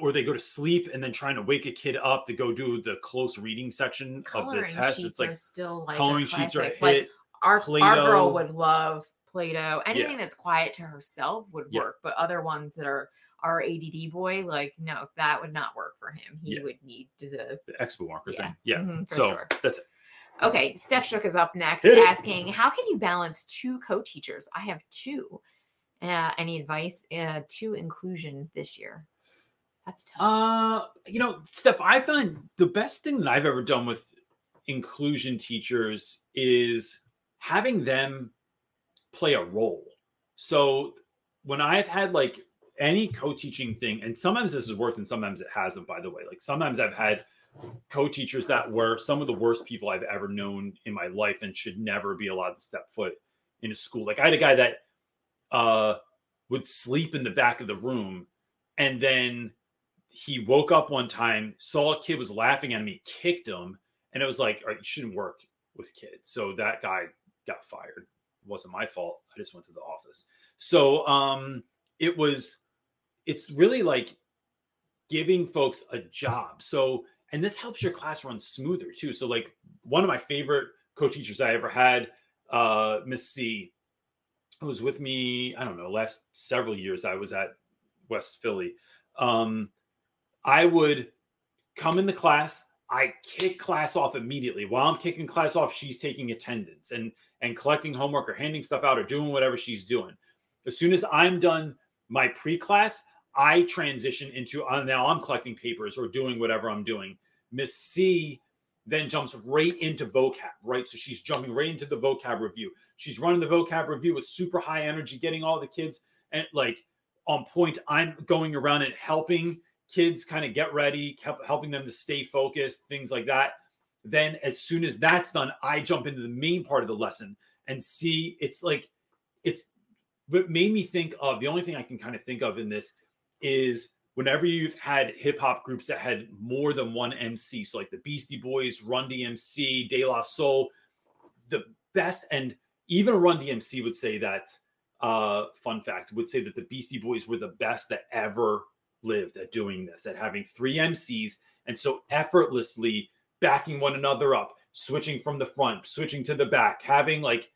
or they go to sleep and then trying to wake a kid up to go do the close reading section coloring of the test. It's like still like coloring sheets are hit. Like our, our girl would love Play-Doh. Anything yeah. that's quiet to herself would yeah. work, but other ones that are our ADD boy, like no, that would not work for him. He yeah. would need the, the expo marker thing. Yeah. Mm-hmm, so sure. that's it. Okay, Steph Shook is up next, asking, "How can you balance two co-teachers? I have two. Uh, any advice uh, to inclusion this year?" That's tough. Uh, you know, Steph, I find the best thing that I've ever done with inclusion teachers is having them play a role. So when I've had like any co-teaching thing, and sometimes this has worked and sometimes it hasn't, by the way. Like sometimes I've had co-teachers that were some of the worst people I've ever known in my life and should never be allowed to step foot in a school. Like I had a guy that uh would sleep in the back of the room and then he woke up one time, saw a kid was laughing at me, kicked him, and it was like, all right, you shouldn't work with kids. So that guy got fired. It wasn't my fault. I just went to the office. So um it was it's really like giving folks a job. So and this helps your class run smoother too. So like one of my favorite co-teachers I ever had, uh Miss C, who was with me, I don't know, last several years I was at West Philly. Um I would come in the class. I kick class off immediately. While I'm kicking class off, she's taking attendance and and collecting homework or handing stuff out or doing whatever she's doing. As soon as I'm done my pre-class, I transition into uh, now I'm collecting papers or doing whatever I'm doing. Miss C then jumps right into vocab, right? So she's jumping right into the vocab review. She's running the vocab review with super high energy, getting all the kids and like on point. I'm going around and helping kids kind of get ready, helping them to stay focused, things like that. Then, as soon as that's done, I jump into the main part of the lesson and see it's like it's what made me think of the only thing I can kind of think of in this is whenever you've had hip hop groups that had more than one MC, so like the Beastie Boys, Run DMC, De La Soul, the best, and even Run DMC would say that. Uh, fun fact would say that the Beastie Boys were the best that ever lived at doing this, at having three MCs and so effortlessly backing one another up, switching from the front, switching to the back, having like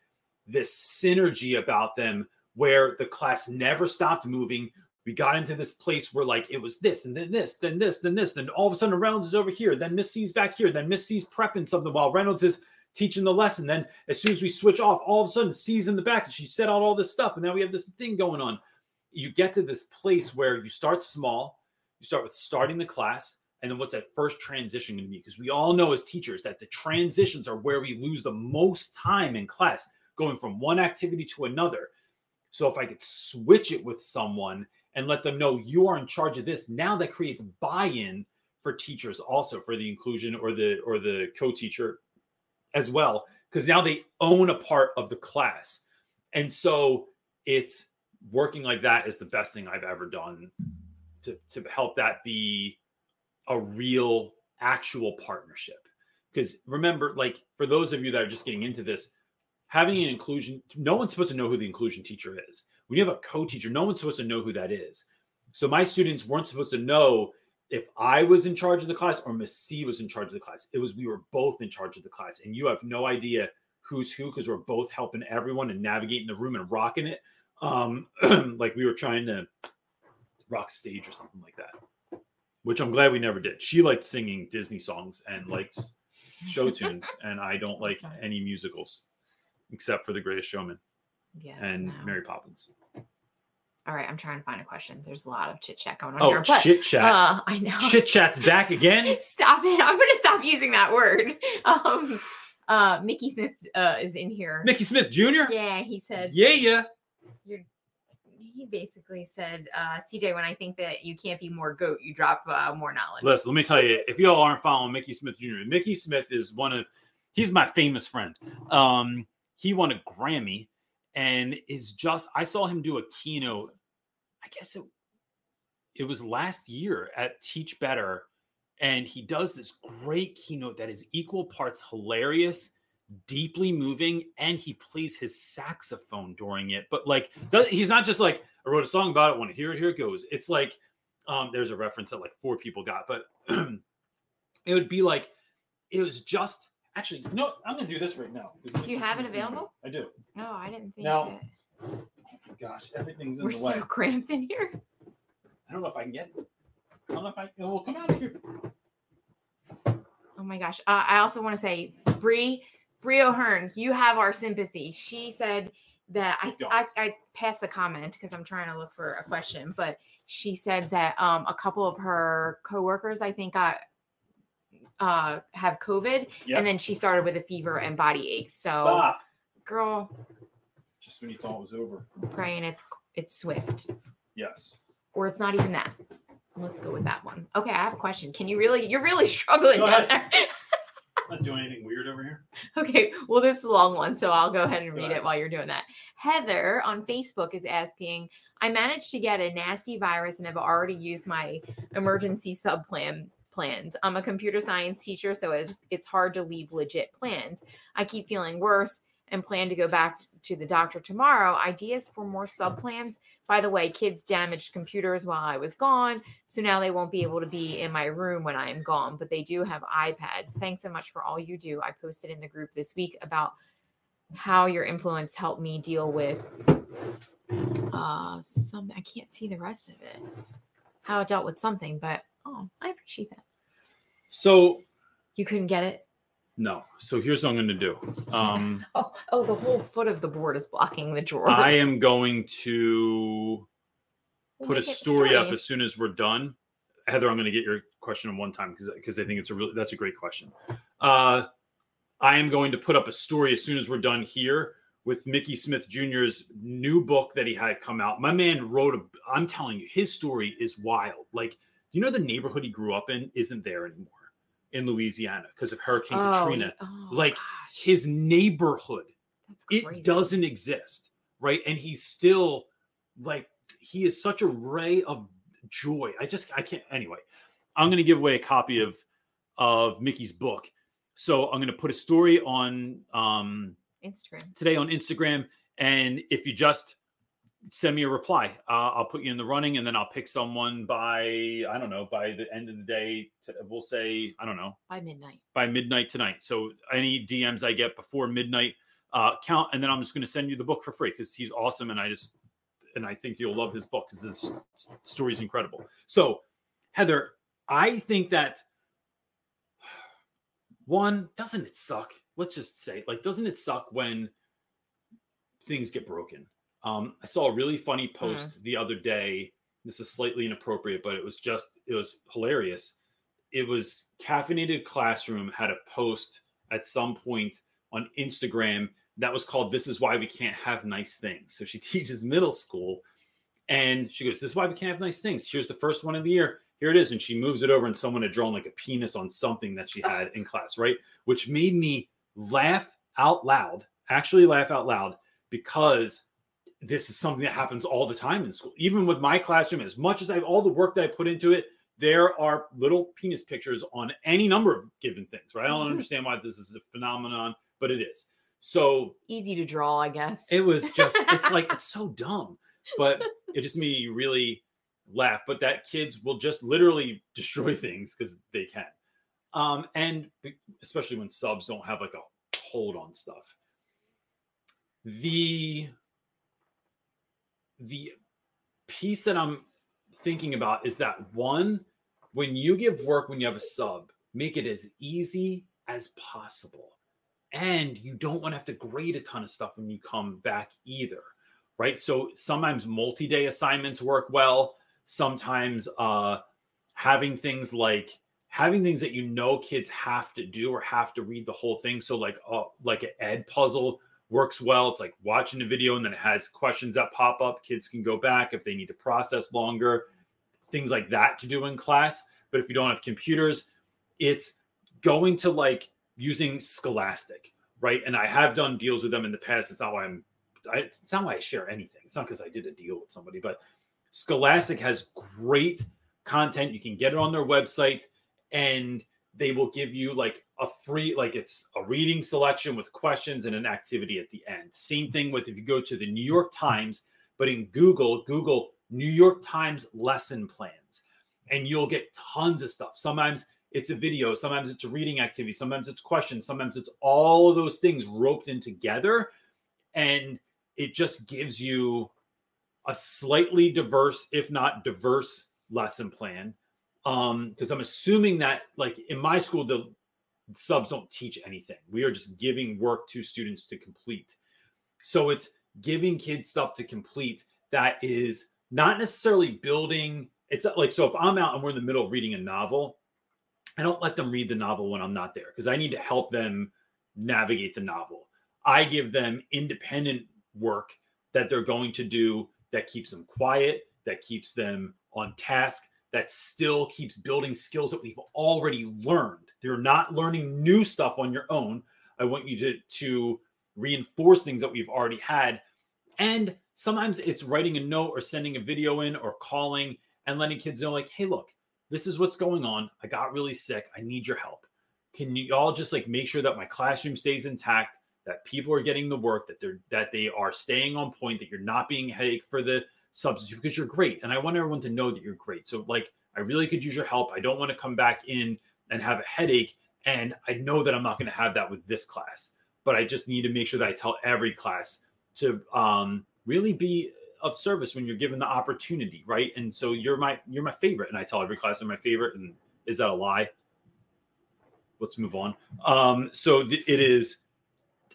this synergy about them where the class never stopped moving. We got into this place where like it was this and then this, then this, then this, then all of a sudden Reynolds is over here, then Miss C's back here, then Miss C's prepping something while Reynolds is teaching the lesson. Then as soon as we switch off, all of a sudden C's in the back and she set out all this stuff, and now we have this thing going on you get to this place where you start small, you start with starting the class, and then what's that first transition going to be? Because we all know as teachers that the transitions are where we lose the most time in class, going from one activity to another. So if I could switch it with someone and let them know you are in charge of this, now that creates buy-in for teachers also for the inclusion or the or the co-teacher as well because now they own a part of the class. And so it's working like that is the best thing I've ever done to to help that be a real actual partnership. Because remember, like for those of you that are just getting into this, having an inclusion, no one's supposed to know who the inclusion teacher is. When you have a co-teacher, no one's supposed to know who that is. So my students weren't supposed to know if I was in charge of the class or Miss C was in charge of the class. It was we were both in charge of the class, and you have no idea who's who because we're both helping everyone and navigating the room and rocking it um, like we were trying to rock stage or something like that, which I'm glad we never did. She liked singing Disney songs and likes show tunes, and I don't like any musicals except for The Greatest Showman yes, and no. Mary Poppins. All right, I'm trying to find a question. There's a lot of chit chat going on oh, here. Oh, chit chat. Uh, I know. Chit chat's back again. stop it. I'm going to stop using that word. Um, uh, Mickey Smith uh, is in here. Mickey Smith Jr. Yeah, he said. Yeah, yeah you're he basically said, uh, CJ, when I think that you can't be more goat, you drop uh, more knowledge. Listen, let me tell you, if y'all aren't following Mickey Smith Jr., Mickey Smith is one of, he's my famous friend. Um, he won a Grammy and is just, I saw him do a keynote. I guess it, it was last year at Teach Better, and he does this great keynote that is equal parts hilarious, deeply moving, and he plays his saxophone during it. But like, he's not just like, I wrote a song about it, want to hear it, here it goes. It's like, um, there's a reference that like four people got, but it would be like, it was just actually, no, I'm gonna do this right now. Do you have it available? I do. No, I didn't think now. Oh my gosh, everything's in We're the way. So cramped in here. I don't know if I can get it. I don't know if I. Well, come out of here. Oh my gosh! Uh, I also want to say, Bree, Bree O'Hearn, you have our sympathy. She said that I, I, I passed the comment because I'm trying to look for a question, but she said that um, a couple of her coworkers, I think, got uh, have COVID, yep. and then she started with a fever and body aches. So, Stop. girl, just when you thought it was over, praying it's it's swift. Yes. Or it's not even that. Let's go with that one. Okay, I have a question. Can you really? You're really struggling. Not doing anything weird over here. Okay, well, this is a long one, so I'll go ahead and read it while you're doing that. Heather on Facebook is asking I managed to get a nasty virus and have already used my emergency sub plan plans. I'm a computer science teacher, so it's, it's hard to leave legit plans. I keep feeling worse and plan to go back to the doctor tomorrow. Ideas for more sub plans. By the way, kids damaged computers while I was gone, so now they won't be able to be in my room when I am gone, but they do have iPads. Thanks so much for all you do. I posted in the group this week about how your influence helped me deal with uh some I can't see the rest of it. How it dealt with something, but oh, I appreciate that. So you couldn't get it? No. So here's what I'm going to do. Um, oh, oh, the whole foot of the board is blocking the drawer. I am going to we'll put a story, story, up as soon as we're done. Heather, I'm going to get your question in one time because because I think it's a really that's a great question. Uh, I am going to put up a story as soon as we're done here with Mickey Smith Jr.'s new book that he had come out. My man wrote a. I'm telling you, his story is wild. Like you know, the neighborhood he grew up in isn't there anymore in Louisiana because of Hurricane oh, Katrina. Oh, like gosh. his neighborhood, it doesn't exist, right? And he's still like he is such a ray of joy. I just I can't anyway. I'm going to give away a copy of of Mickey's book. So I'm going to put a story on um Instagram today on Instagram and if you just send me a reply. Uh, I'll put you in the running, and then I'll pick someone by I don't know by the end of the day. To, we'll say I don't know by midnight. By midnight tonight. So any DMs I get before midnight uh, count, and then I'm just going to send you the book for free because he's awesome, and I just and I think you'll love his book because his story is incredible. So Heather, I think that one doesn't it suck? Let's just say like doesn't it suck when things get broken? Um, I saw a really funny hmm. post mm. the other day. This is slightly inappropriate, but it was just it was hilarious. It was caffeinated classroom had a post at some point on Instagram that was called "This is why we can't have nice things." So she teaches middle school, and she goes, "This is why we can't have nice things." Here's the first one of the year. Here it is, and she moves it over, and someone had drawn like a penis on something that she had in class, right? Which made me laugh out loud, actually laugh out loud, because this is something that happens all the time in school. Even with my classroom, as much as I have all the work that I put into it, there are little penis pictures on any number of given things, right? I don't mm-hmm. understand why this is a phenomenon, but it is. So easy to draw, I guess. It was just, it's like, it's so dumb, but it just made you really laugh. But that kids will just literally destroy things because they can. Um, and especially when subs don't have like a hold on stuff. The the piece that I'm thinking about is that one, when you give work, when you have a sub, make it as easy as possible. And you don't want to have to grade a ton of stuff when you come back either. Right. So sometimes multi day assignments work well. Sometimes uh, having things like having things that you know kids have to do or have to read the whole thing. So like uh, like an Edpuzzle works well. It's like watching a video and then it has questions that pop up. Kids can go back if they need to process longer, things like that to do in class. But if you don't have computers, it's going to like using Scholastic, right? And I have done deals with them in the past. It's not why I'm, I, it's not why I share anything. It's not because I did a deal with somebody, but Scholastic has great content. You can get it on their website and they will give you like a free like it's a reading selection with questions and an activity at the end. Same thing with if you go to the New York Times, but in Google, Google New York Times lesson plans and you'll get tons of stuff. Sometimes it's a video, sometimes it's a reading activity, sometimes it's questions, sometimes it's all of those things roped in together. And it just gives you a slightly diverse, if not diverse, lesson plan. Um, because I'm assuming that, like in my school, the subs don't teach anything. We are just giving work to students to complete. So it's giving kids stuff to complete that is not necessarily building it's like so if I'm out and we're in the middle of reading a novel, I don't let them read the novel when I'm not there because I need to help them navigate the novel. I give them independent work that they're going to do that keeps them quiet, that keeps them on task, that still keeps building skills that we've already learned. You're not learning new stuff on your own. I want you to to reinforce things that we've already had. And sometimes it's writing a note or sending a video in or calling and letting kids know, like, hey, look, this is what's going on. I got really sick. I need your help. Can you all just like make sure that my classroom stays intact, that people are getting the work, that they're that they are staying on point, that you're not being headache for the substitute because you're great. And I want everyone to know that you're great. So like I really could use your help. I don't want to come back in and have a headache. And I know that I'm not going to have that with this class, but I just need to make sure that I tell every class to um, really be of service when you're given the opportunity, right? And so you're my you're my favorite, and I tell every class I'm my favorite. And is that a lie? Let's move on. Um, so th- it is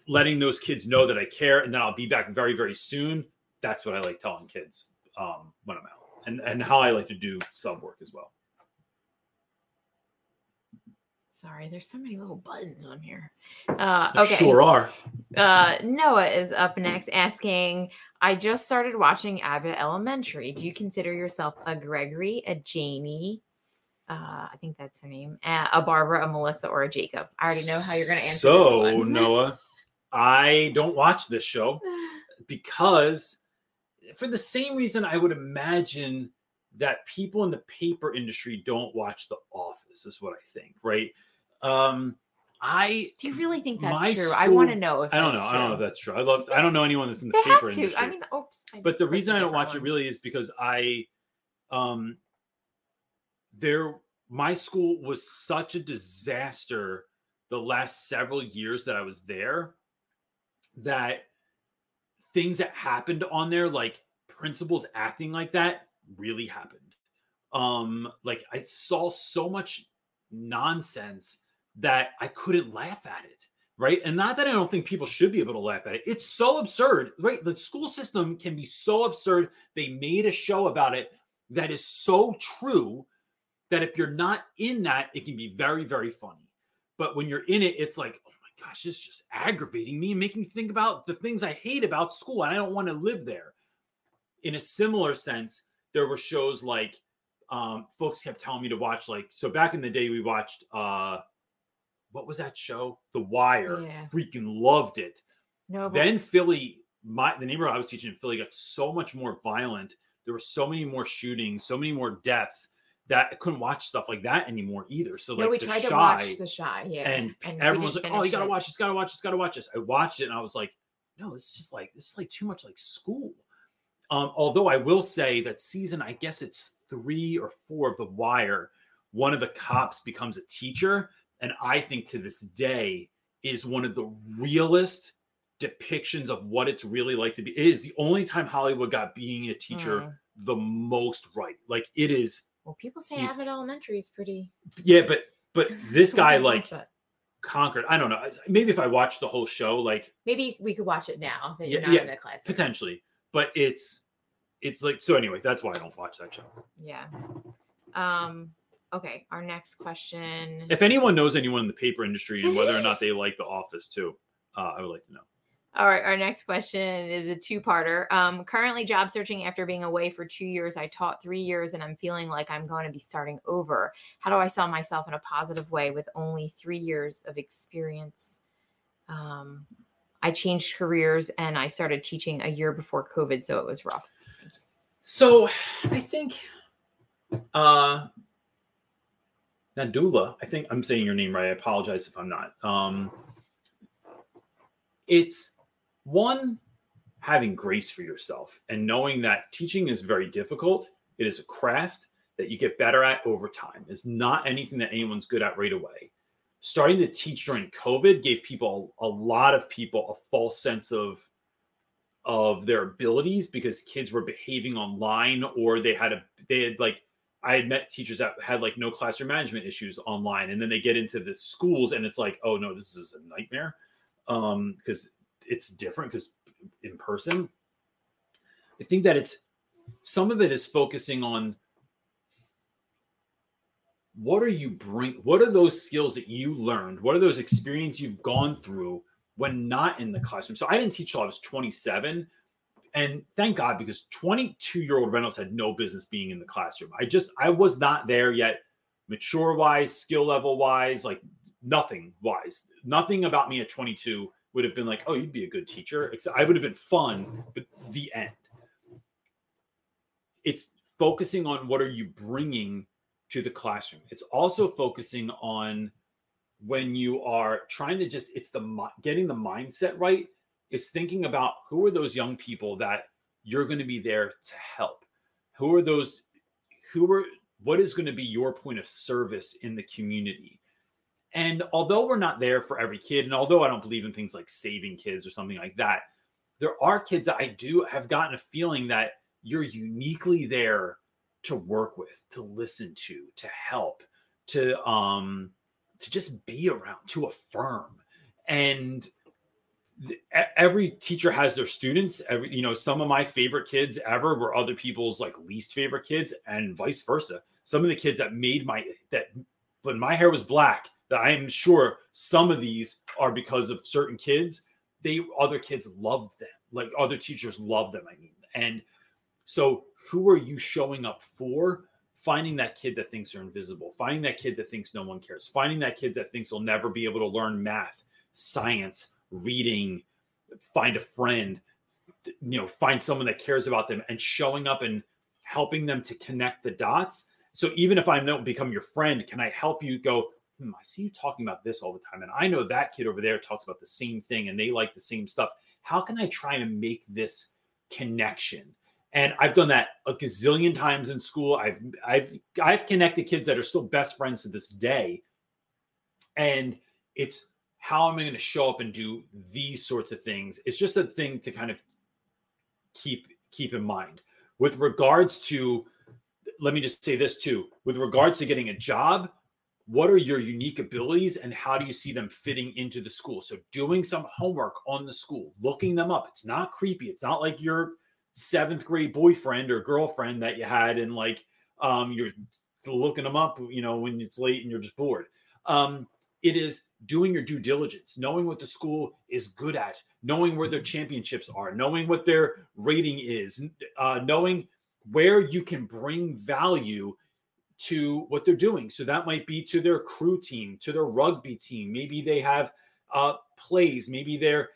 letting those kids know that I care, and then I'll be back very very soon. That's what I like telling kids um, when I'm out, and and how I like to do sub work as well. Sorry, there's so many little buttons on here. Uh, okay. Sure are. Uh, Noah is up next asking I just started watching Abbott Elementary. Do you consider yourself a Gregory, a Jamie? Uh, I think that's her name. A Barbara, a Melissa, or a Jacob? I already know how you're going to answer. So, Noah, I don't watch this show because, for the same reason, I would imagine that people in the paper industry don't watch The Office, is what I think, right? Um, I do you really think that's true? School, I want to know. I don't know. True. I don't know if that's true. I love. I don't know anyone that's in the they paper have to. industry. I mean, oops. I but the reason I don't watch one. it really is because I, um, there. My school was such a disaster the last several years that I was there that things that happened on there, like principals acting like that, really happened. Um, like I saw so much nonsense that I couldn't laugh at it. Right. And not that I don't think people should be able to laugh at it. It's so absurd, right? The school system can be so absurd. They made a show about it that is so true that if you're not in that, it can be very, very funny. But when you're in it, it's like, oh gosh, it's just aggravating me and making me think about the things I hate about school. And I don't want to live there. In a similar sense, there were shows like um, folks kept telling me to watch, like, so back in the day, we watched uh what was that show? The Wire. Yeah. Freaking loved it. No. But- then Philly, my the neighborhood I was teaching in Philly got so much more violent. There were so many more shootings, so many more deaths that I couldn't watch stuff like that anymore either. So like we the tried Chi, to watch the Chi, yeah. And, and everyone was like, "Oh, you gotta it. watch this, gotta watch this, gotta watch this." I watched it and I was like, "No, this is just like this is like too much like school." Um, although I will say that season, I guess it's three or four of The Wire. One of the cops becomes a teacher, and I think to this day is one of the realest depictions of what it's really like to be. It is the only time Hollywood got being a teacher mm. the most right. Like it is. Well, people say Abbott Elementary is pretty. Yeah, but but this guy like conquered. I don't know. Maybe if I watched the whole show, like maybe we could watch it now that you're yeah, not yeah, in the class. Potentially, but it's it's like so. Anyway, that's why I don't watch that show. Yeah. Um. Okay, our next question. If anyone knows anyone in the paper industry and whether or not they like The Office too, uh, I would like to know. All right, our next question is a two-parter. Um, currently job searching after being away for two years. I taught three years, and I'm feeling like I'm going to be starting over. How do I sell myself in a positive way with only three years of experience? Um, I changed careers and I started teaching a year before COVID, so it was rough. So I think uh Nadula, I think I'm saying your name right. I apologize if I'm not. Um it's one having grace for yourself and knowing that teaching is very difficult. It is a craft that you get better at over time. It's not anything that anyone's good at right away. Starting to teach during COVID gave people a lot of people a false sense of of their abilities because kids were behaving online or they had a they had like I had met teachers that had like no classroom management issues online and then they get into the schools and it's like oh no this is a nightmare um because it's different because in person I think that it's some of it is focusing on what are you bring what are those skills that you learned what are those experiences you've gone through when not in the classroom. So I didn't teach till I was 27. And thank God, because 22 year old Reynolds had no business being in the classroom. I just, I was not there yet, mature wise, skill level wise, like nothing wise. Nothing about me at 22 would have been like, oh, you'd be a good teacher. I would have been fun, but the end. It's focusing on what are you bringing to the classroom. It's also focusing on when you are trying to just it's the getting the mindset right is thinking about who are those young people that you're going to be there to help who are those who are what is going to be your point of service in the community and although we're not there for every kid and although i don't believe in things like saving kids or something like that there are kids that i do have gotten a feeling that you're uniquely there to work with to listen to to help to um to just be around, to affirm. And th- every teacher has their students. Every, you know, some of my favorite kids ever were other people's like least favorite kids, and vice versa. Some of the kids that made my that when my hair was black, that I am sure some of these are because of certain kids. They other kids loved them, like other teachers loved them. I mean, and so who are you showing up for? finding that kid that thinks they're invisible, finding that kid that thinks no one cares, finding that kid that thinks they'll never be able to learn math, science, reading, find a friend, you know, find someone that cares about them and showing up and helping them to connect the dots. So even if I don't become your friend, can I help you go, hmm, I see you talking about this all the time. And I know that kid over there talks about the same thing and they like the same stuff. How can I try and make this connection? And I've done that a gazillion times in school. I've I've I've connected kids that are still best friends to this day. And it's how am I going to show up and do these sorts of things? It's just a thing to kind of keep keep in mind. With regards to let me just say this too. With regards to getting a job, what are your unique abilities and how do you see them fitting into the school? So doing some homework on the school, looking them up. It's not creepy. It's not like you're seventh grade boyfriend or girlfriend that you had and like um you're looking them up you know when it's late and you're just bored um it is doing your due diligence knowing what the school is good at knowing where their championships are knowing what their rating is uh, knowing where you can bring value to what they're doing. So that might be to their crew team to their rugby team. Maybe they have uh, plays. Maybe their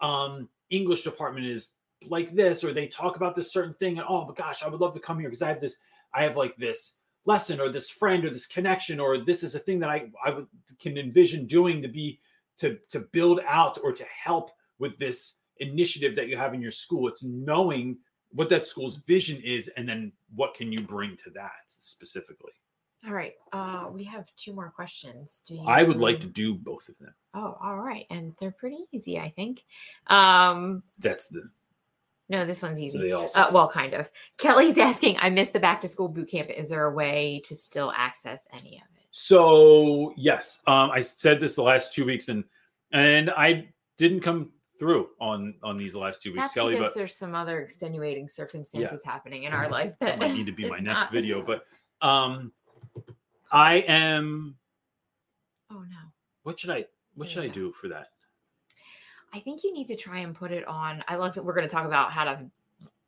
um, english department is like this or they talk about this certain thing and oh my gosh i would love to come here because i have this i have like this lesson or this friend or this connection or this is a thing that i i would, can envision doing to be to to build out or to help with this initiative that you have in your school. It's knowing what that school's vision is and then what can you bring to that specifically all right uh we have two more questions do you... i would like to do both of them oh all right and they're pretty easy i think um that's the no, this one's easy. Uh, well, kind of. Kelly's asking, I missed the back to school boot camp. Is there a way to still access any of it? So yes, um, I said this the last two weeks, and and I didn't come through on on these last two weeks, That's Kelly. Because but there's some other extenuating circumstances yeah. happening in our life that, might need to be my next not... video. But um, I am. Oh no! What should I What should I do for that? I think you need to try and put it on. I love that we're going to talk about how to.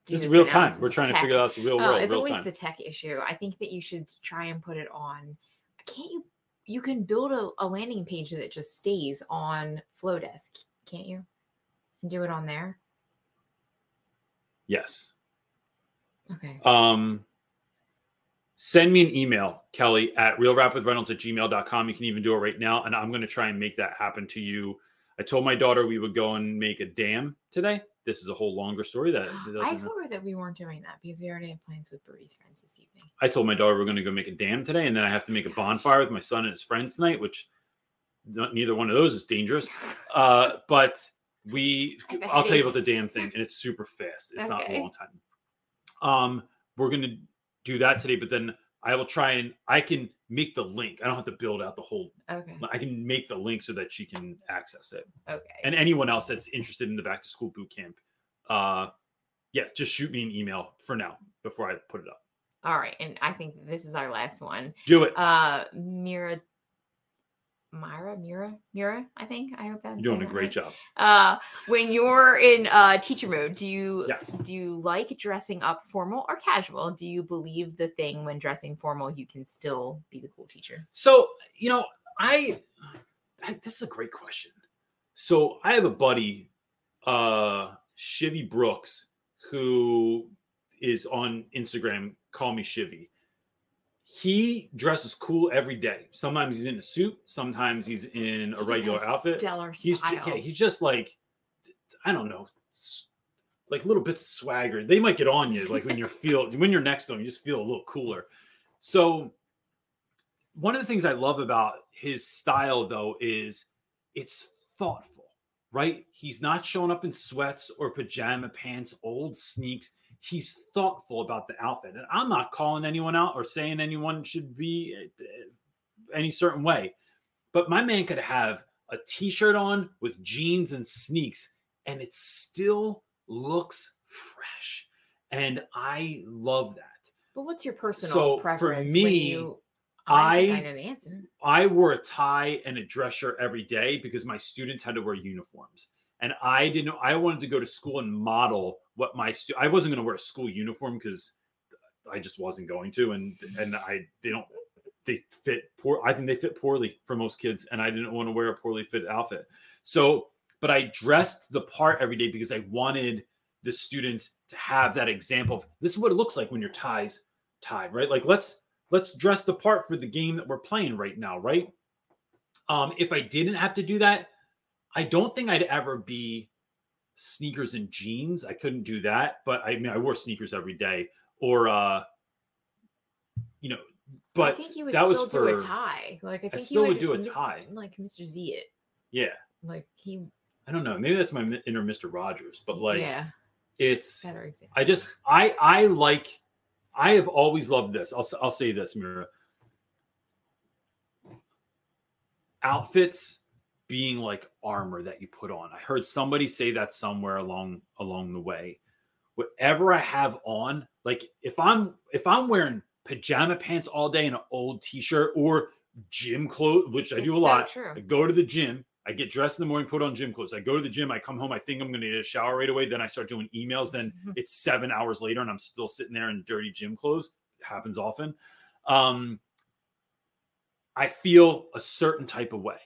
this is real time. We're trying tech. to figure out the real oh, world. it's real always time. the tech issue. I think that you should try and put it on. Can't you? You can build a, a landing page that just stays on Flodesk, can't you? And do it on there. Yes. Okay. Um, send me an email, Kelly, at realrapwithreynolds at gmail.com. You can even do it right now. And I'm going to try and make that happen to you. I told my daughter we would go and make a dam today. This is a whole longer story that I told her that we weren't doing that because we already have plans with Birdie's friends this evening. I told my daughter we're going to go make a dam today, and then I have to make a bonfire with my son and his friends tonight, which neither one of those is dangerous. Uh, but we, I'll tell you about the damn thing, and it's super fast. It's okay. not a long time. Um, we're to do that today, but then I will try and I can make the link. I don't have to build out the whole. Okay. I can make the link so that she can access it. Okay. And anyone else that's interested in the back to school boot camp, uh, yeah, just shoot me an email for now before I put it up. All right, and I think this is our last one. Do it. Uh, Mira Myra, Mira, Mira, I think. I hope that's you're doing a great right. job. Uh, when you're in uh, teacher mode, do you yes. do you like dressing up formal or casual? Do you believe the thing when dressing formal you can still be the cool teacher? So you know, I, I this is a great question. So I have a buddy, uh, Shivy Brooks, who is on Instagram. Call me Shivy he dresses cool every day. Sometimes he's in a suit, sometimes he's in a he regular outfit. Stellar he's style. yeah, he's just like I don't know, like little bits of swagger. They might get on you, like when you're feel when you're next to him, you just feel a little cooler. So one of the things I love about his style though is it's thoughtful, right? He's not showing up in sweats or pajama pants, old sneaks he's thoughtful about the outfit. And I'm not calling anyone out or saying anyone should be eh, any certain way. But my man could have a t-shirt on with jeans and sneaks and it still looks fresh. And I love that. But what's your personal so preference? For me, you, I I, I wore a tie and a dress shirt every day because my students had to wear uniforms and I didn't. I wanted to go to school and model what my stu- I wasn't going to wear a school uniform because I just wasn't going to, and and I they don't they fit poor. I think they fit poorly for most kids, and I didn't want to wear a poorly fit outfit. So, but I dressed the part every day because I wanted the students to have that example of this is what it looks like when your ties tied, right? Like let's let's dress the part for the game that we're playing right now, right? Um, if I didn't have to do that, I don't think I'd ever be sneakers and jeans. I couldn't do that, but I mean, I wore sneakers every day, or uh, you know, but I think you would that still was for, do a tie. Like I think I still would, would do a tie, like Mr. Z it. Yeah, like he. I don't know. Maybe that's my inner Mr. Rogers, but like, yeah, it's better example. I just I I like. I have always loved this. I'll I'll say this, Mira. Outfits being like armor that you put on. I heard somebody say that somewhere along along the way. Whatever I have on, like if I'm if I'm wearing pajama pants all day and an old t-shirt or gym clothes, which I do a so lot. True. I go to the gym, I get dressed in the morning, put on gym clothes. I go to the gym, I come home, I think I'm going to get a shower right away. Then I start doing emails. Then it's seven hours later, and I'm still sitting there in dirty gym clothes. It happens often. Um, I feel a certain type of way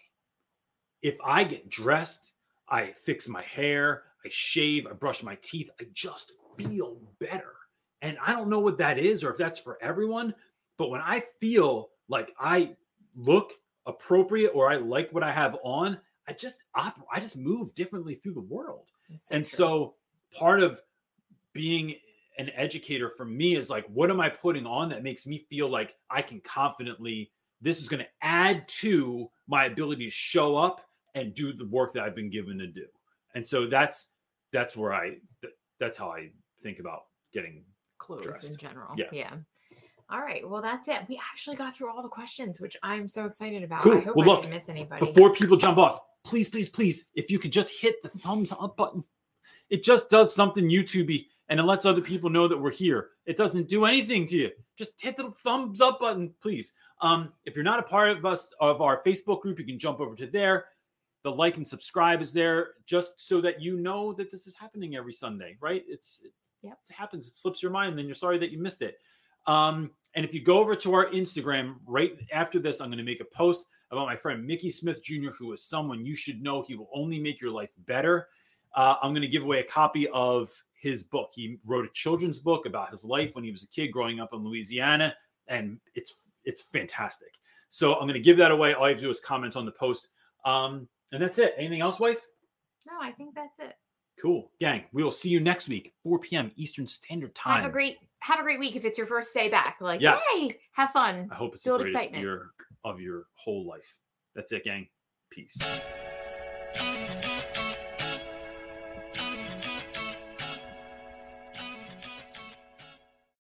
if I get dressed, I fix my hair, I shave, I brush my teeth, I just feel better. And I don't know what that is or if that's for everyone, but when I feel like I look appropriate or I like what I have on, I just op- I just move differently through the world. So and true. so part of being an educator for me is like what am I putting on that makes me feel like I can confidently this is going to add to my ability to show up and do the work that I've been given to do. And so that's that's where I that's how I think about getting clothes dressed. in general. Yeah. Yeah. All right. Well, that's it. We actually got through all the questions, which I'm so excited about. Cool. I hope well, I look, didn't miss anybody. Before people jump off, please, please, please, if you could just hit the thumbs up button. It just does something YouTubey and it lets other people know that we're here. It doesn't do anything to you. Just hit the thumbs up button, please. Um, if you're not a part of us of our Facebook group, you can jump over to there. The like and subscribe is there just so that you know that this is happening every Sunday, right? It's it, yeah, it happens. It slips your mind, and then you're sorry that you missed it. Um, and if you go over to our Instagram right after this, I'm going to make a post about my friend Mickey Smith Jr., who is someone you should know. He will only make your life better. Uh, I'm going to give away a copy of his book. He wrote a children's book about his life when he was a kid growing up in Louisiana, and it's it's fantastic. So I'm going to give that away. All you have to do is comment on the post, um, and that's it. Anything else, wife? No, I think that's it. Cool, gang. We will see you next week, 4 p.m. Eastern Standard Time. Have a great have a great week if it's your first day back. Like, yes. yay, have fun. I hope it's Build the greatest excitement. year of your whole life. That's it, gang. Peace.